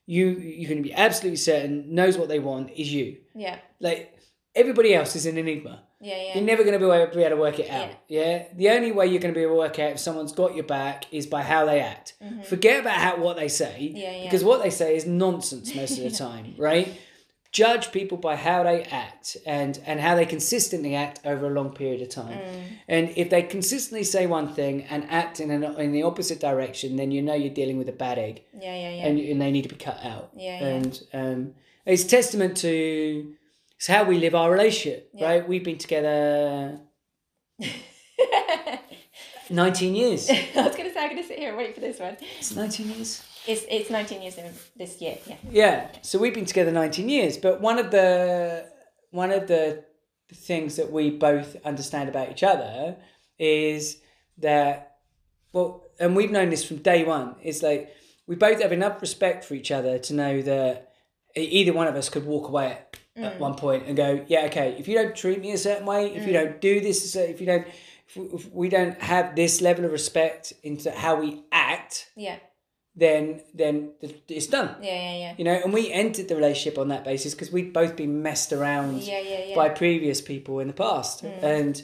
you you can be absolutely certain knows what they want is you Yeah, like everybody else is an enigma yeah, yeah. you're never going to be able, to work it out. Yeah. The only way you're going to be able to work out if someone's got your back is by how they act. Forget about how what they say. Mm-hmm. Yeah, yeah. Because what they say is nonsense most of the time, [LAUGHS] right? Judge people by how they act and and how they consistently act over a long period of time. Mm. And if they consistently say one thing and act in an, in the opposite direction, then you know you're dealing with a bad egg, Yeah, yeah, yeah. and and they need to be cut out. Yeah, yeah. And um, it's testament to it's how we live our relationship, Yeah. right? We've been together [LAUGHS] nineteen years. [LAUGHS] I was going to say, I'm going to sit here and wait for this one. It's nineteen years. It's, it's 19 years in this year, yeah. Yeah. So we've been together 19 years, but one of the one of the things that we both understand about each other is that well, and we've known this from day one. Is like we both have enough respect for each other to know that either one of us could walk away at, at mm. one point and go, yeah, okay. If you don't treat me a certain way, if you mm. don't do this, if you don't, if we don't have this level of respect into how we act, Yeah, then then it's done yeah, yeah, yeah. you know and we entered the relationship on that basis because we'd both been messed around Yeah, yeah, yeah. by previous people in the past and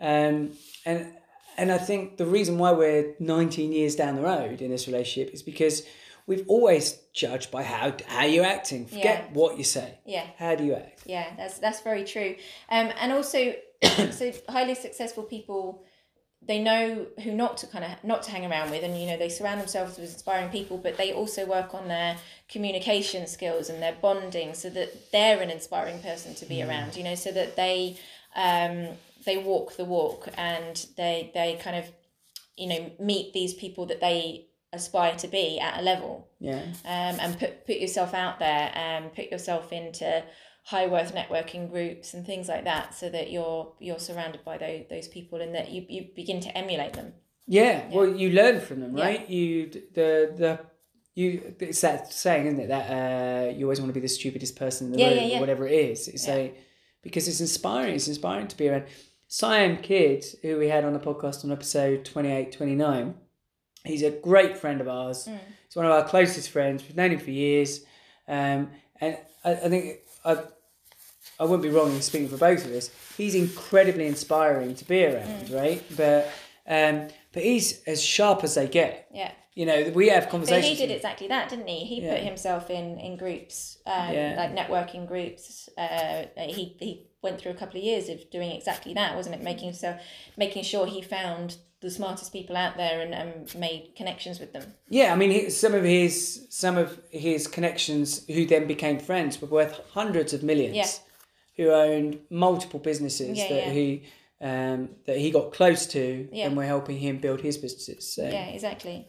um and and i think the reason why we're 19 years down the road in this relationship is because we've always judged by how how you're acting forget what you say Yeah. how do you act Yeah, that's that's very true. Um, and also, [COUGHS] so highly successful people, they know who not to kind of not to hang around with, and you know they surround themselves with inspiring people, but they also work on their communication skills and their bonding, so that they're an inspiring person to be around. You know, so that they um, they walk the walk and they they kind of you know meet these people that they aspire to be at a level yeah um, and put put yourself out there and put yourself into high worth networking groups and things like that so that you're you're surrounded by those those people and that you, you begin to emulate them Yeah, well, you learn from them, Yeah. right? You the the you it's that saying, isn't it? That uh, you always want to be the stupidest person in the Yeah, room, yeah, yeah. or whatever it is. It's Yeah. like because it's inspiring. It's inspiring to be around. Siam Kidd, who we had on the podcast on episode 28, 29, he's a great friend of ours. Mm. He's one of our closest friends. We've known him for years, um, and I, I think I. I wouldn't be wrong in speaking for both of us. He's incredibly inspiring to be around, Mm. right? But um, but he's as sharp as they get. yeah You know, we have but conversations. he did exactly that didn't he he put himself in in groups um, Yeah. like networking groups uh, he he went through a couple of years of doing exactly that wasn't it making so making sure he found the smartest people out there and, and made connections with them Yeah, I mean, some of his some of his connections, who then became friends, were worth hundreds of millions. Yeah. Who owned multiple businesses Yeah, that yeah. he um, that he got close to, Yeah. and were helping him build his businesses. So. Yeah, exactly.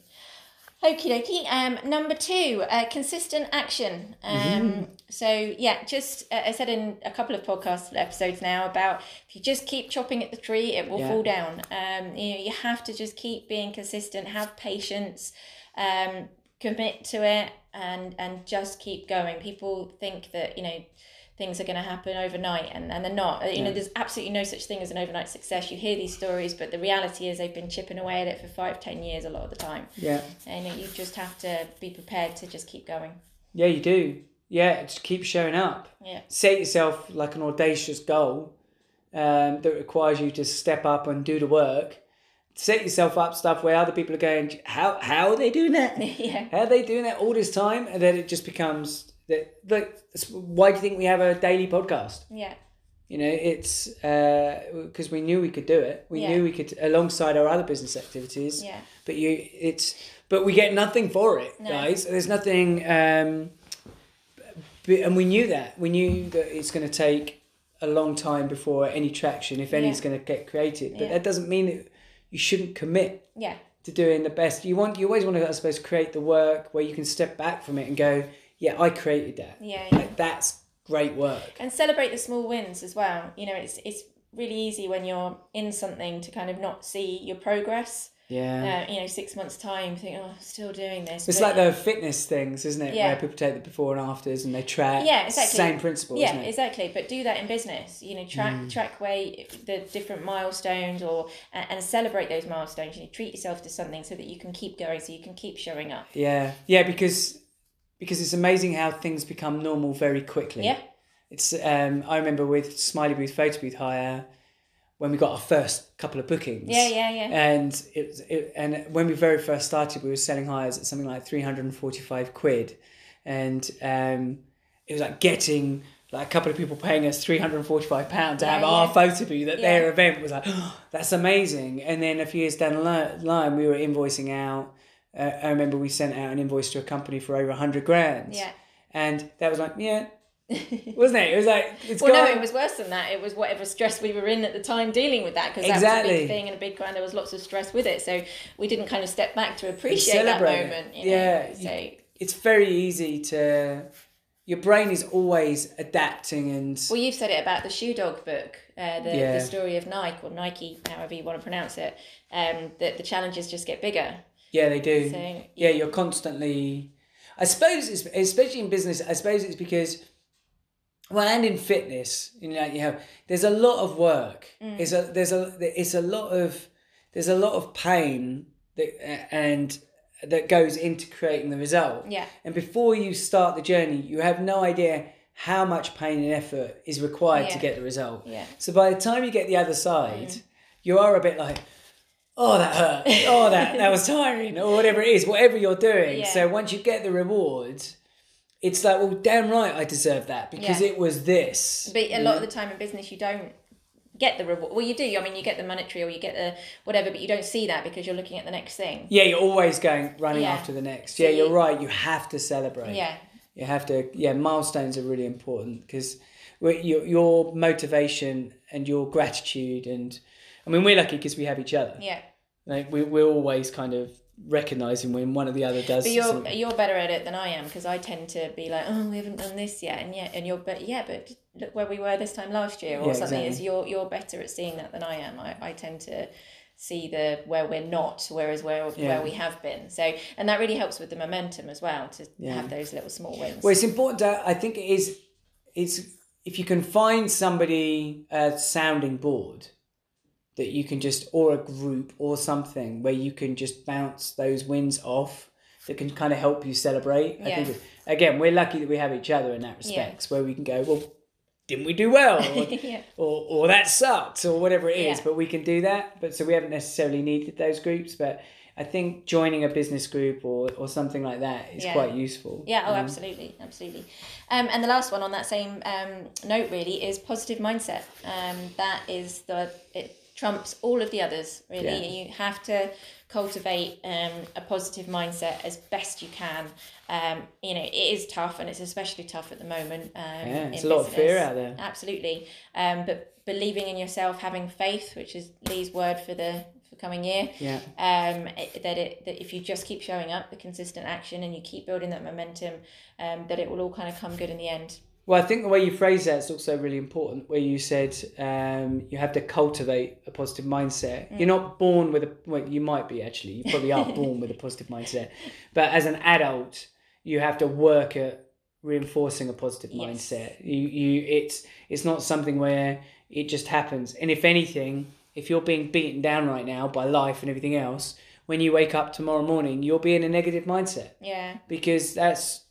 Okie dokie. Um, number two, uh, consistent action. Um, So yeah, just uh, I said in a couple of podcast episodes now about if you just keep chopping at the tree, it will Yeah. fall down. Um, you know, you have to just keep being consistent, have patience, um, commit to it, and and just keep going. People think that you know things are going to happen overnight and, and they're not you know there's absolutely no such thing as an overnight success you hear these stories but the reality is they've been chipping away at it for five ten years a lot of the time yeah, and you just have to be prepared to just keep going yeah, you do. Yeah, just keep showing up. yeah Set yourself like an audacious goal um, that requires you to step up and do the work. Set yourself up stuff where other people are going, how how are they doing that? [LAUGHS] yeah How are they doing that all this time? And then it just becomes that. Like, why do you think we have a daily podcast? yeah You know, it's because we knew we could do it. We Yeah. knew we could alongside our other business activities. yeah But you, it's but we get nothing for it, No. guys. There's nothing. Um, and we knew that. We knew that it's going to take a long time before any traction, if any, Yeah. is going to get created. But Yeah. that doesn't mean that you shouldn't commit yeah to doing the best. You want you always want to I suppose create the work where you can step back from it and go, yeah, I created that. yeah yeah Like, that's great work. and celebrate the small wins as well you know it's it's really easy when you're in something to kind of not see your progress Yeah. uh, you know six months time think oh still doing this It's But- like the fitness things, isn't it? Yeah. Where people take the before and afters and they track. Yeah, exactly. Same principle, yeah exactly but do that in business you know track Mm. track way the different milestones or and, and celebrate those milestones you know treat yourself to something so that you can keep going so you can keep showing up Yeah, yeah, because because it's amazing how things become normal very quickly. yeah It's um I remember with Smiley Booth Photo Booth Hire when we got our first couple of bookings. yeah yeah yeah And it, was- it and when we very first started, we were selling hires at something like three hundred and forty five quid, and um, it was like getting like a couple of people paying us three hundred and forty five pounds to Yeah, have yeah. our photo booth at their event was like, oh, [GASPS] that's amazing. And then a few years down the line, we were invoicing out. Uh, I remember we sent out an invoice to a company for over a hundred grand. Yeah. And that was like, yeah, [LAUGHS] wasn't it? It was like it's Well, gone. no, it was worse than that. It was whatever stress we were in at the time dealing with that because that was a Exactly. big thing and a big crowd. There was lots of stress with it, so we didn't kind of step back to appreciate that moment. You know? Yeah, So it's very easy to. Your brain is always adapting and well, you've said it about the Shoe Dog book, uh, the Yeah. the story of Nike or Nike, however you want to pronounce it. Um, that the challenges just get bigger. Yeah, they do. So yeah, you're constantly. I suppose, it's, especially in business, I suppose it's because, well, and in fitness, you know, you have there's a lot of work. Mm. It's a there's a it's a lot of there's a lot of pain that and that goes into creating the result. Yeah. And before you start the journey, you have no idea how much pain and effort is required to get the result. Yeah. So by the time you get the other side, you are a bit like, oh, that hurt. Oh, that, that was [LAUGHS] tiring, or whatever it is, whatever you're doing. Yeah. So once you get the reward, it's like, well, damn right, I deserve that because Yeah. it was this. But a lot of mm. the time in business, you don't get the reward. Well, you do. I mean, you get the monetary or you get the whatever, but you don't see that because you're looking at the next thing. Yeah, you're always going running Yeah. after the next. So Yeah, you- you're right. You have to celebrate. Yeah. You have to. Yeah, milestones are really important because your your motivation and your gratitude and I mean we're lucky because we have each other. Yeah. Like we we're always kind of recognizing when one or the other does. But you're something. you're better at it than I am because I tend to be like, oh, we haven't done this yet, and yeah, and you're but yeah, but look where we were this time last year or Yeah, something. Is you're you're better at seeing that than I am. I, I tend to see the where we're not, whereas where Yeah. where we have been. So and that really helps with the momentum as well to Yeah. have those little small wins. Well, it's important. To, I think it is. It's if you can find somebody a sounding board that you can just or a group or something where you can just bounce those wins off that can kind of help you celebrate. I Yeah. think again we're lucky that we have each other in that respect, where we can go well. Didn't we do well? [LAUGHS] Or, yeah. or, or that sucked or whatever it is Yeah. but we can do that but so we haven't necessarily needed those groups but i think joining a business group or, or something like that is Yeah. quite useful Yeah, oh, Um, absolutely, absolutely. Um, and the last one on that same um, note really is positive mindset. Um, that is the it trumps all of the others. Really, Yeah. you have to cultivate um, a positive mindset as best you can. Um, you know, it is tough, and it's especially tough at the moment. Um, yeah it's a lot of fear business. out there Absolutely, um, but believing in yourself, having faith, which is Lee's word for the for coming year yeah um, it, that it that if you just keep showing up the consistent action and you keep building that momentum um, that it will all kind of come good in the end well i think the way you phrase that is also really important where you said um, you have to cultivate a positive mindset. Mm. you're not born with a well you might be actually. You probably are [LAUGHS] born with a positive mindset. But as an adult you have to work at reinforcing a positive Yes. mindset. You you it's it's not something where it just happens. And if anything if you're being beaten down right now by life and everything else when you wake up tomorrow morning you'll be in a negative mindset. Yeah. Because that's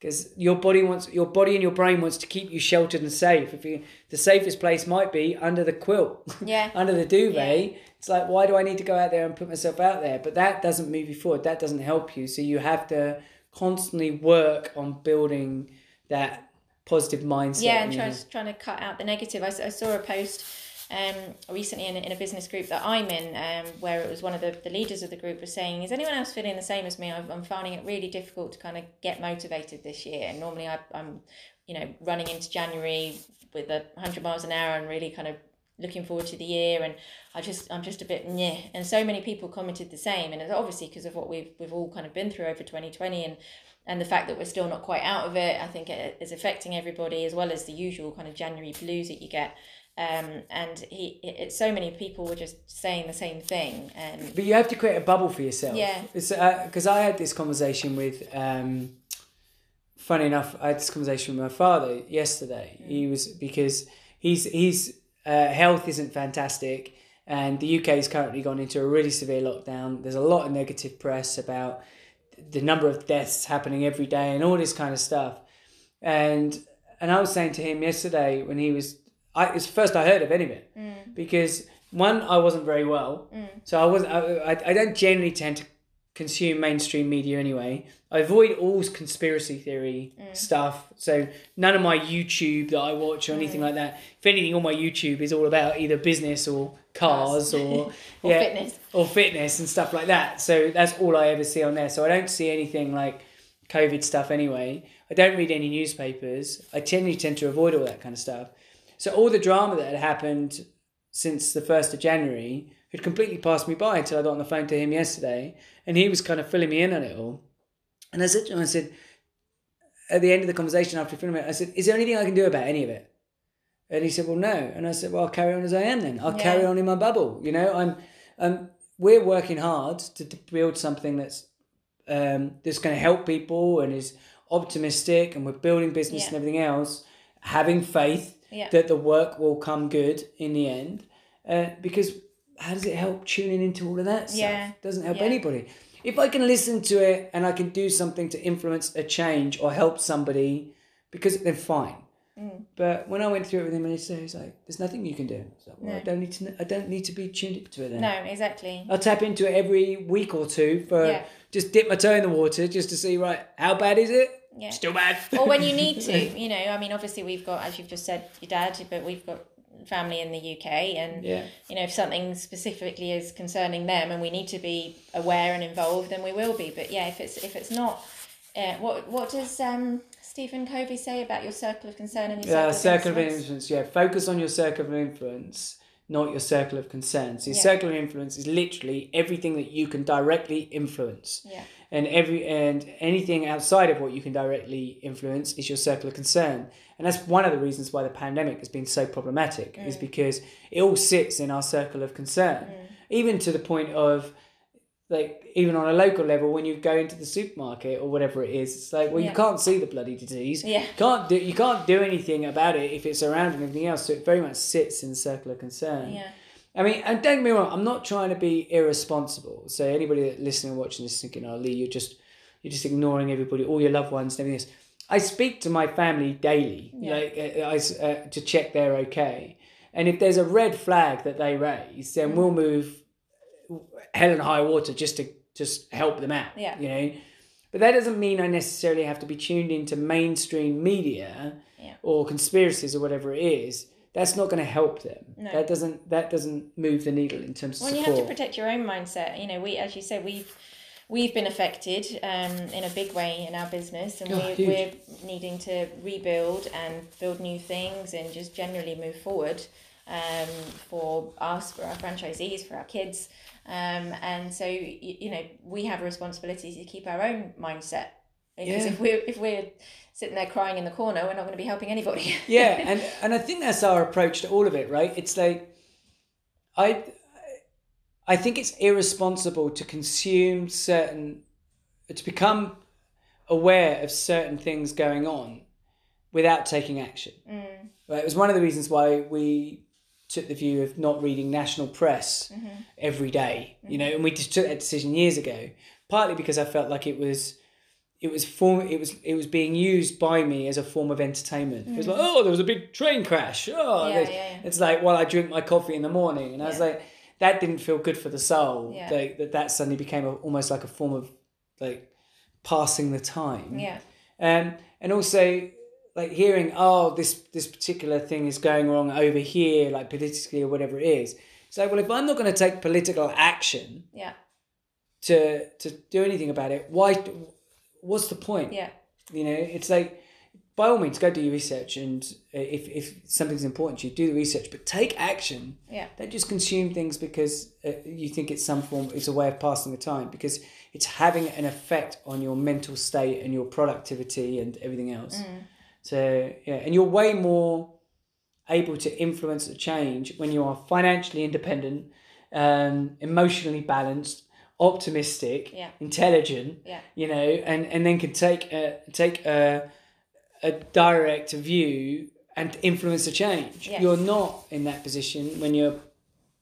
because your body wants your body and your brain wants to keep you sheltered and safe. If you the safest place might be under the quilt yeah. [LAUGHS] under the duvet. It's like why do i need to go out there and put myself out there? But that doesn't move you forward. That doesn't help you. So you have to constantly work on building that positive mindset yeah and trying trying to cut out the negative. I saw a post um, recently in, a- in a business group that I'm in um, where it was one of the, the leaders of the group was saying is anyone else feeling the same as me? I've, I'm finding it really difficult to kind of get motivated this year. And normally I, I'm you know running into January with a 100 miles an hour and really kind of looking forward to the year and I just I'm just a bit yeah and so many people commented the same and it's obviously because of what we've we've all kind of been through over 2020 and and the fact that we're still not quite out of it I think it is affecting everybody as well as the usual kind of January blues that you get um and he it, so many people were just saying the same thing and but you have to create a bubble for yourself. Yeah. it's because i had this conversation with um funny enough i had this conversation with my father yesterday. He was because he's he's uh, health isn't fantastic and the uk has currently gone into a really severe lockdown. There's a lot of negative press about the number of deaths happening every day and all this kind of stuff. And and i was saying to him yesterday when he was I, it's the first i heard of any of it because one i wasn't very well mm. so i wasn't I, I, don't generally tend to consume mainstream media anyway. I avoid all conspiracy theory mm. stuff. So none of my YouTube that I watch or anything mm. like that. If anything, all my YouTube is all about either business or cars or, [LAUGHS] Or [LAUGHS] fitness. or fitness and stuff like that. So that's all I ever see on there. So I don't see anything like COVID stuff anyway. I don't read any newspapers. I generally tend to avoid all that kind of stuff. So all the drama that had happened since the first of January had completely passed me by until I got on the phone to him yesterday, and he was kind of filling me in on it all. And I said to him, I said, at the end of the conversation after filming it, I said, "Is there anything I can do about any of it?" And he said, "Well, no." And I said, "Well, I'll carry on as I am then. I'll Yeah. carry on in my bubble. You know, I'm, um, we're working hard to, to build something that's um, that's going to help people and is optimistic, and we're building business Yeah. and everything else, having faith Yeah. that the work will come good in the end. Uh, because how does it help tuning into all of that stuff? Yeah. doesn't help Yeah. anybody. If I can listen to it and I can do something to influence a change or help somebody, because then fine. Mm. But when I went through it with him, and he said, "He's like, there's nothing you can do." So well, I don't need to. I don't need to be tuned into it then. No, exactly. I'll tap into it every week or two for Yeah. just dip my toe in the water just to see right how bad is it? Yeah. Still bad. or when you need [LAUGHS] to, you know, I mean, obviously we've got, as you've just said, your dad, but we've got family in the UK, and Yeah. you know, if something specifically is concerning them, and we need to be aware and involved, then we will be. But yeah, if it's if it's not, uh, what what does um, Stephen Covey say about your circle of concern and your Yeah, circle, circle of influence? influence. Yeah, focus on your circle of influence, not your circle of concern. So your Yeah. circle of influence is literally everything that you can directly influence, Yeah, and every and anything outside of what you can directly influence is your circle of concern. And that's one of the reasons why the pandemic has been so problematic, is Mm. because it all sits in our circle of concern, even to the point of like even on a local level when you go into the supermarket or whatever it is it's like well you can't see the bloody disease. Yeah. can't do you can't do anything about it if it's around and everything else so it very much sits in the circle of concern. Yeah, i mean and don't get me wrong i'm not trying to be irresponsible. So anybody that listening and watching this thinking oh lee you're just you're just ignoring everybody all your loved ones and everything else. I speak to my family daily. Yeah. like uh, I, s- uh, to check they're okay. And if there's a red flag that they raise Mm. then we'll move hell and high water just to just help them out. Yeah. You know? But that doesn't mean I necessarily have to be tuned into mainstream media Yeah. or conspiracies or whatever it is. That's not going to help them. No. That doesn't that doesn't move the needle in terms of well, you have to protect your own mindset. You know, we, as you said, we've we've been affected um, in a big way in our business, and Oh, we're, we're needing to rebuild and build new things and just generally move forward um, for us, for our franchisees, for our kids. Um, and so, you, you know, we have a responsibility to keep our own mindset. Because Yeah. if we're if we're sitting there crying in the corner, we're not going to be helping anybody. [LAUGHS] yeah, and and I think that's our approach to all of it, right? It's like I I think it's irresponsible to consume certain to become aware of certain things going on without taking action. Mm, Right? It was one of the reasons why we took the view of not reading national press Mm-hmm. every day, you know, and we just took that decision years ago. Partly because I felt like it was it was form it was it was being used by me as a form of entertainment. It was like, oh, there was a big train crash. Oh, Mm. Yeah, yeah, yeah. it's like while I drink my coffee in the morning, and I was like, that didn't feel good for the soul. Yeah. Like, that that suddenly became a, almost like a form of like passing the time. yeah, Um, and also like hearing, oh, this this particular thing is going wrong over here, like politically or whatever it is. It's like, well, if I'm not going to take political action yeah, to to do anything about it, why? What's the point? yeah, You know, it's like by all means, go do your research, and uh, if if something's important to you, do the research, but take action. yeah. Don't just consume things because uh, you think it's some form, it's a way of passing the time, because it's having an effect on your mental state and your productivity and everything else. Mm. So, yeah, and you're way more able to influence the change when you are financially independent, um, emotionally balanced, optimistic, Yeah. intelligent, Yeah. you know, and, and then can take a, take a, a direct view and influence the change. Yeah. You're not in that position when you're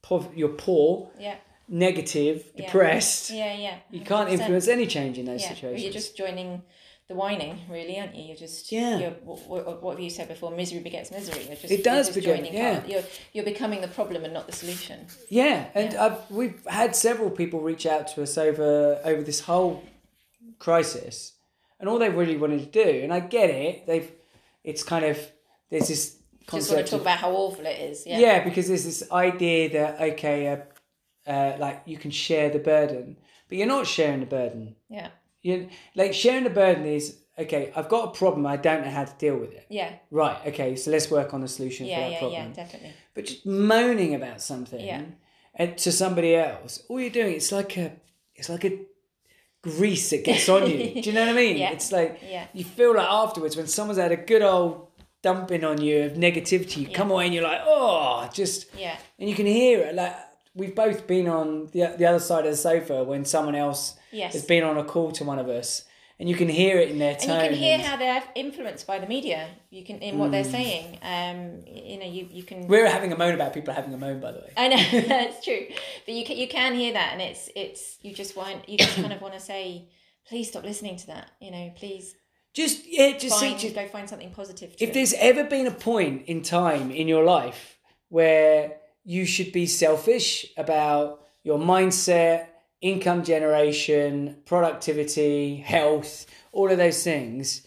pov- you're poor, Yeah, negative, Yeah. depressed. yeah, yeah. You can't influence any change in those Yeah, situations. you're just joining the whining, really, aren't you? You're just Yeah. You're, what, what have you said before? Misery begets misery. You're just, It does you're just beget- joining yeah. part- You're you're becoming the problem and not the solution. Yeah, and Yeah. I've, we've had several people reach out to us over over this whole crisis, and all they really wanted to do, and I get it. They've, it's kind of there's this Just want concept to talk of, about how awful it is. Yeah. yeah. because there's this idea that okay, uh, uh, like you can share the burden, but you're not sharing the burden. Yeah. You like sharing the burden is okay. I've got a problem. I don't know how to deal with it. Yeah. Right. Okay. So let's work on a solution for Yeah. that Yeah. problem. Yeah. Definitely. But just moaning about something Yeah. and to somebody else, all you're doing it's like a it's like a grease that gets on you. Do you know what I [LAUGHS] mean? Yeah. It's like Yeah. you feel like afterwards when someone's had a good old dumping on you of negativity, you come away and you're like, oh, just Yeah. and you can hear it. Like we've both been on the the other side of the sofa when someone else Yes. has been on a call to one of us, and you can hear it in their tone. And you can hear and- how they're influenced by the media. You can in what they're saying. Um, you know, you, you can. we're having a moan about people having a moan, by the way. I know [LAUGHS] [LAUGHS] that's true, but you can you can hear that, and it's it's you just want you just kind of want to say, please stop listening to that. You know, please Just yeah, just, find just go find something positive. To if it. there's ever been a point in time in your life where you should be selfish about your mindset, income generation, productivity, health, all of those things,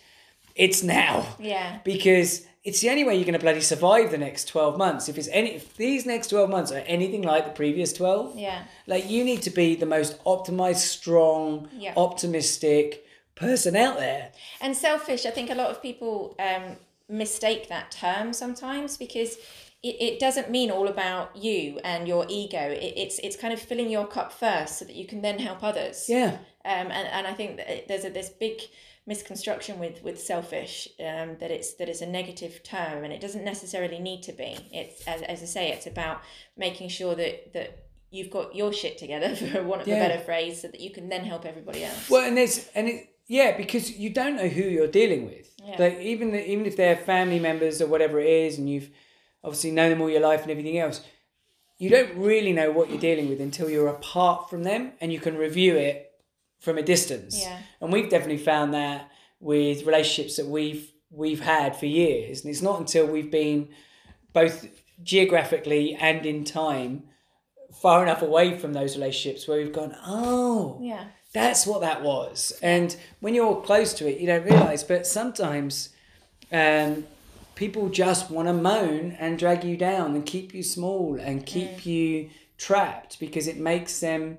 it's now yeah, because it's the only way you're going to bloody survive the next 12 months if it's any if these next 12 months are anything like the previous 12 yeah, like you need to be the most optimized strong Yeah. optimistic person out there and selfish. I think a lot of people um, mistake that term sometimes because. It, it doesn't mean all about you and your ego. It, it's it's kind of filling your cup first so that you can then help others. yeah um, and, and I think that there's a this big misconstruction with with selfish um, that it's that it's a negative term and it doesn't necessarily need to be. It's as, as I say, it's about making sure that that you've got your shit together [LAUGHS] for want of Yeah. a better phrase, so that you can then help everybody else. Well, and there's and it yeah because you don't know who you're dealing with. Yeah. Like even the, even if they're family members or whatever it is, and you've obviously known them all your life and everything else, you don't really know what you're dealing with until you're apart from them and you can review it from a distance. Yeah. And we've definitely found that with relationships that we've we've had for years, and it's not until we've been both geographically and in time far enough away from those relationships where we've gone, oh, yeah, that's what that was. And when you're close to it, you don't realize. But sometimes um, people just want to moan and drag you down and keep you small and keep you trapped because it makes them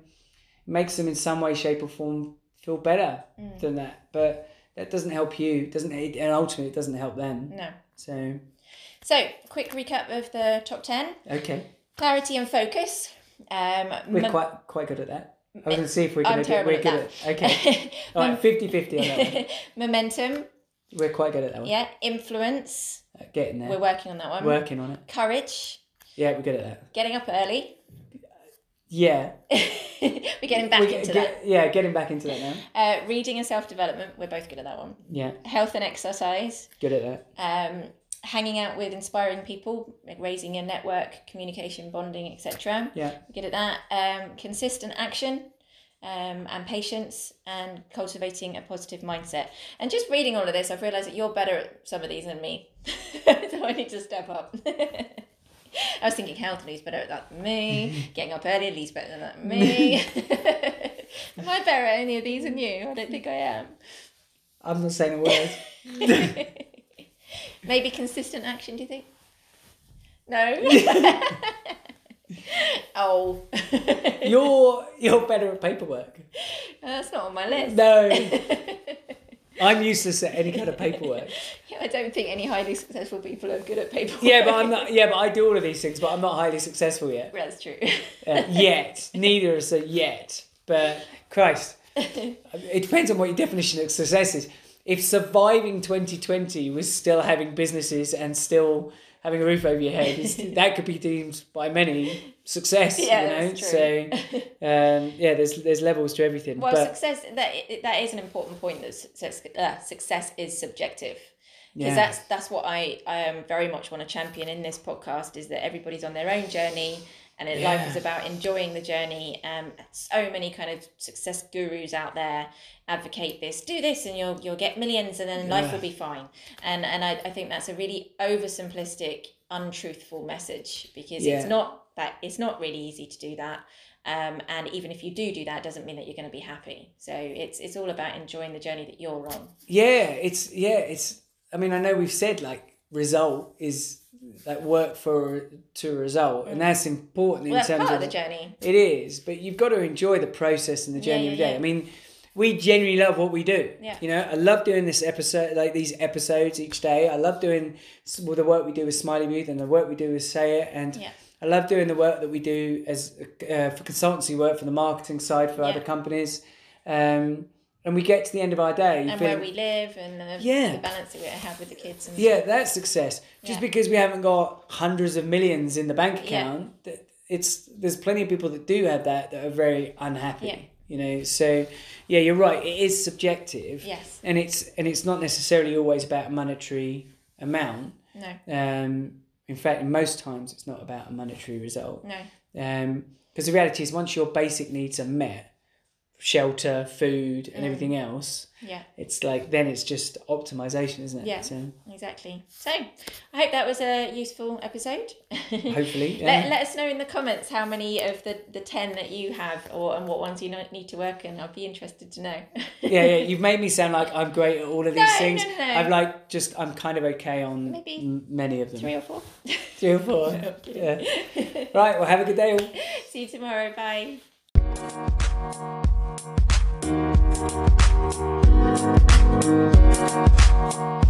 makes them in some way, shape, or form feel better than that. But that doesn't help you. Doesn't it, and ultimately it doesn't help them. no. So So, quick recap of the top ten: okay, clarity and focus. Um, we're mom- quite quite good at that. I was going to see if we're I'm do. terrible We're at good at. Okay, [LAUGHS] all right, 50-50 on that one. [LAUGHS] momentum. We're quite good at that one. Yeah, influence. Uh, Getting there. We're working on that one. Working on it. Courage. Yeah, we're good at that. Getting up early. Yeah. [LAUGHS] We're getting back We- into get- Yeah, getting back into that now. Uh, reading and self development. We're both good at that one. Yeah, Health and exercise. good at that. Um, hanging out with inspiring people, like raising a network, communication, bonding, etc. Yeah. Good at that. Um, consistent action. Um, and patience and cultivating a positive mindset. And just reading all of this, I've realised that you're better at some of these than me. [LAUGHS] so I need to step up. [LAUGHS] I was thinking health, Lee's better at that than me. [LAUGHS] Getting up early, Lee's better than that than me. am I better at any of these than you? I don't think I am. I'm not saying a word. [LAUGHS] Maybe consistent action, do you think? No. [LAUGHS] oh. [LAUGHS] you're you're better at paperwork. That's not on my list. No, I'm useless at any kind of paperwork. Yeah, I don't think any highly successful people are good at paperwork. Yeah, but I'm not. Yeah, but I do all of these things, but I'm not highly successful yet. That's true. Uh, yet, neither of us are yet. But Christ, it depends on what your definition of success is. If surviving 2020 was still having businesses and still having a roof over your head, [LAUGHS] that could be deemed by many success. Yeah, you know, so [LAUGHS] um, yeah, there's there's levels to everything. Well, but success that that is an important point. That success, uh, success is subjective. Because Yeah. that's that's what I um, very much want to champion in this podcast is that everybody's on their own journey and it, life is about enjoying the journey. Um, so many kind of success gurus out there advocate this, do this, and you'll you'll get millions, and then life will be fine. And and I, I think that's a really oversimplistic, untruthful message because Yeah. it's not that it's not really easy to do that. Um, and even if you do do that, doesn't mean that you're going to be happy. So it's it's all about enjoying the journey that you're on. Yeah, it's yeah, it's. I mean, I know we've said like result is like work for to a result, and that's important Mm. Well, that's in terms part of of the journey. It is, but you've got to enjoy the process and the journey Yeah, of the yeah, day. yeah. I mean, we genuinely love what we do. Yeah. You know, I love doing this episode, like these episodes each day. I love doing well, the work we do with Smiley Booth and the work we do with Say It, and Yeah. I love doing the work that we do as uh, for consultancy work for the marketing side for other companies. Um, and we get to the end of our day, And feeling- where we live and the, Yeah. the balance that we have with the kids. And yeah, that's success. Just Yeah. because we haven't got hundreds of millions in the bank account, that it's there's plenty of people that do have that that are very unhappy. Yeah. You know, so yeah, you're right. It is subjective, Yes. and it's and it's not necessarily always about a monetary amount. No. Um, in fact, in most times, it's not about a monetary result. No. Um, because the reality is, once your basic needs are met, shelter, food, Mm. and everything else, Yeah. it's like then it's just optimization, isn't it? Yeah. So Exactly. So I hope that was a useful episode. [LAUGHS] hopefully, yeah. Let, let us know in the comments how many of the, the 10 that you have or and what ones you need to work in. I'll be interested to know. yeah, yeah. [LAUGHS] You've made me sound like I'm great at all of these No, things. no, no, no. I'm like just I'm kind of okay on Maybe m- many of them. Three or four. [LAUGHS] Three or four. yeah. Right. Well, have a good day. All. See you tomorrow. Bye. Thank you.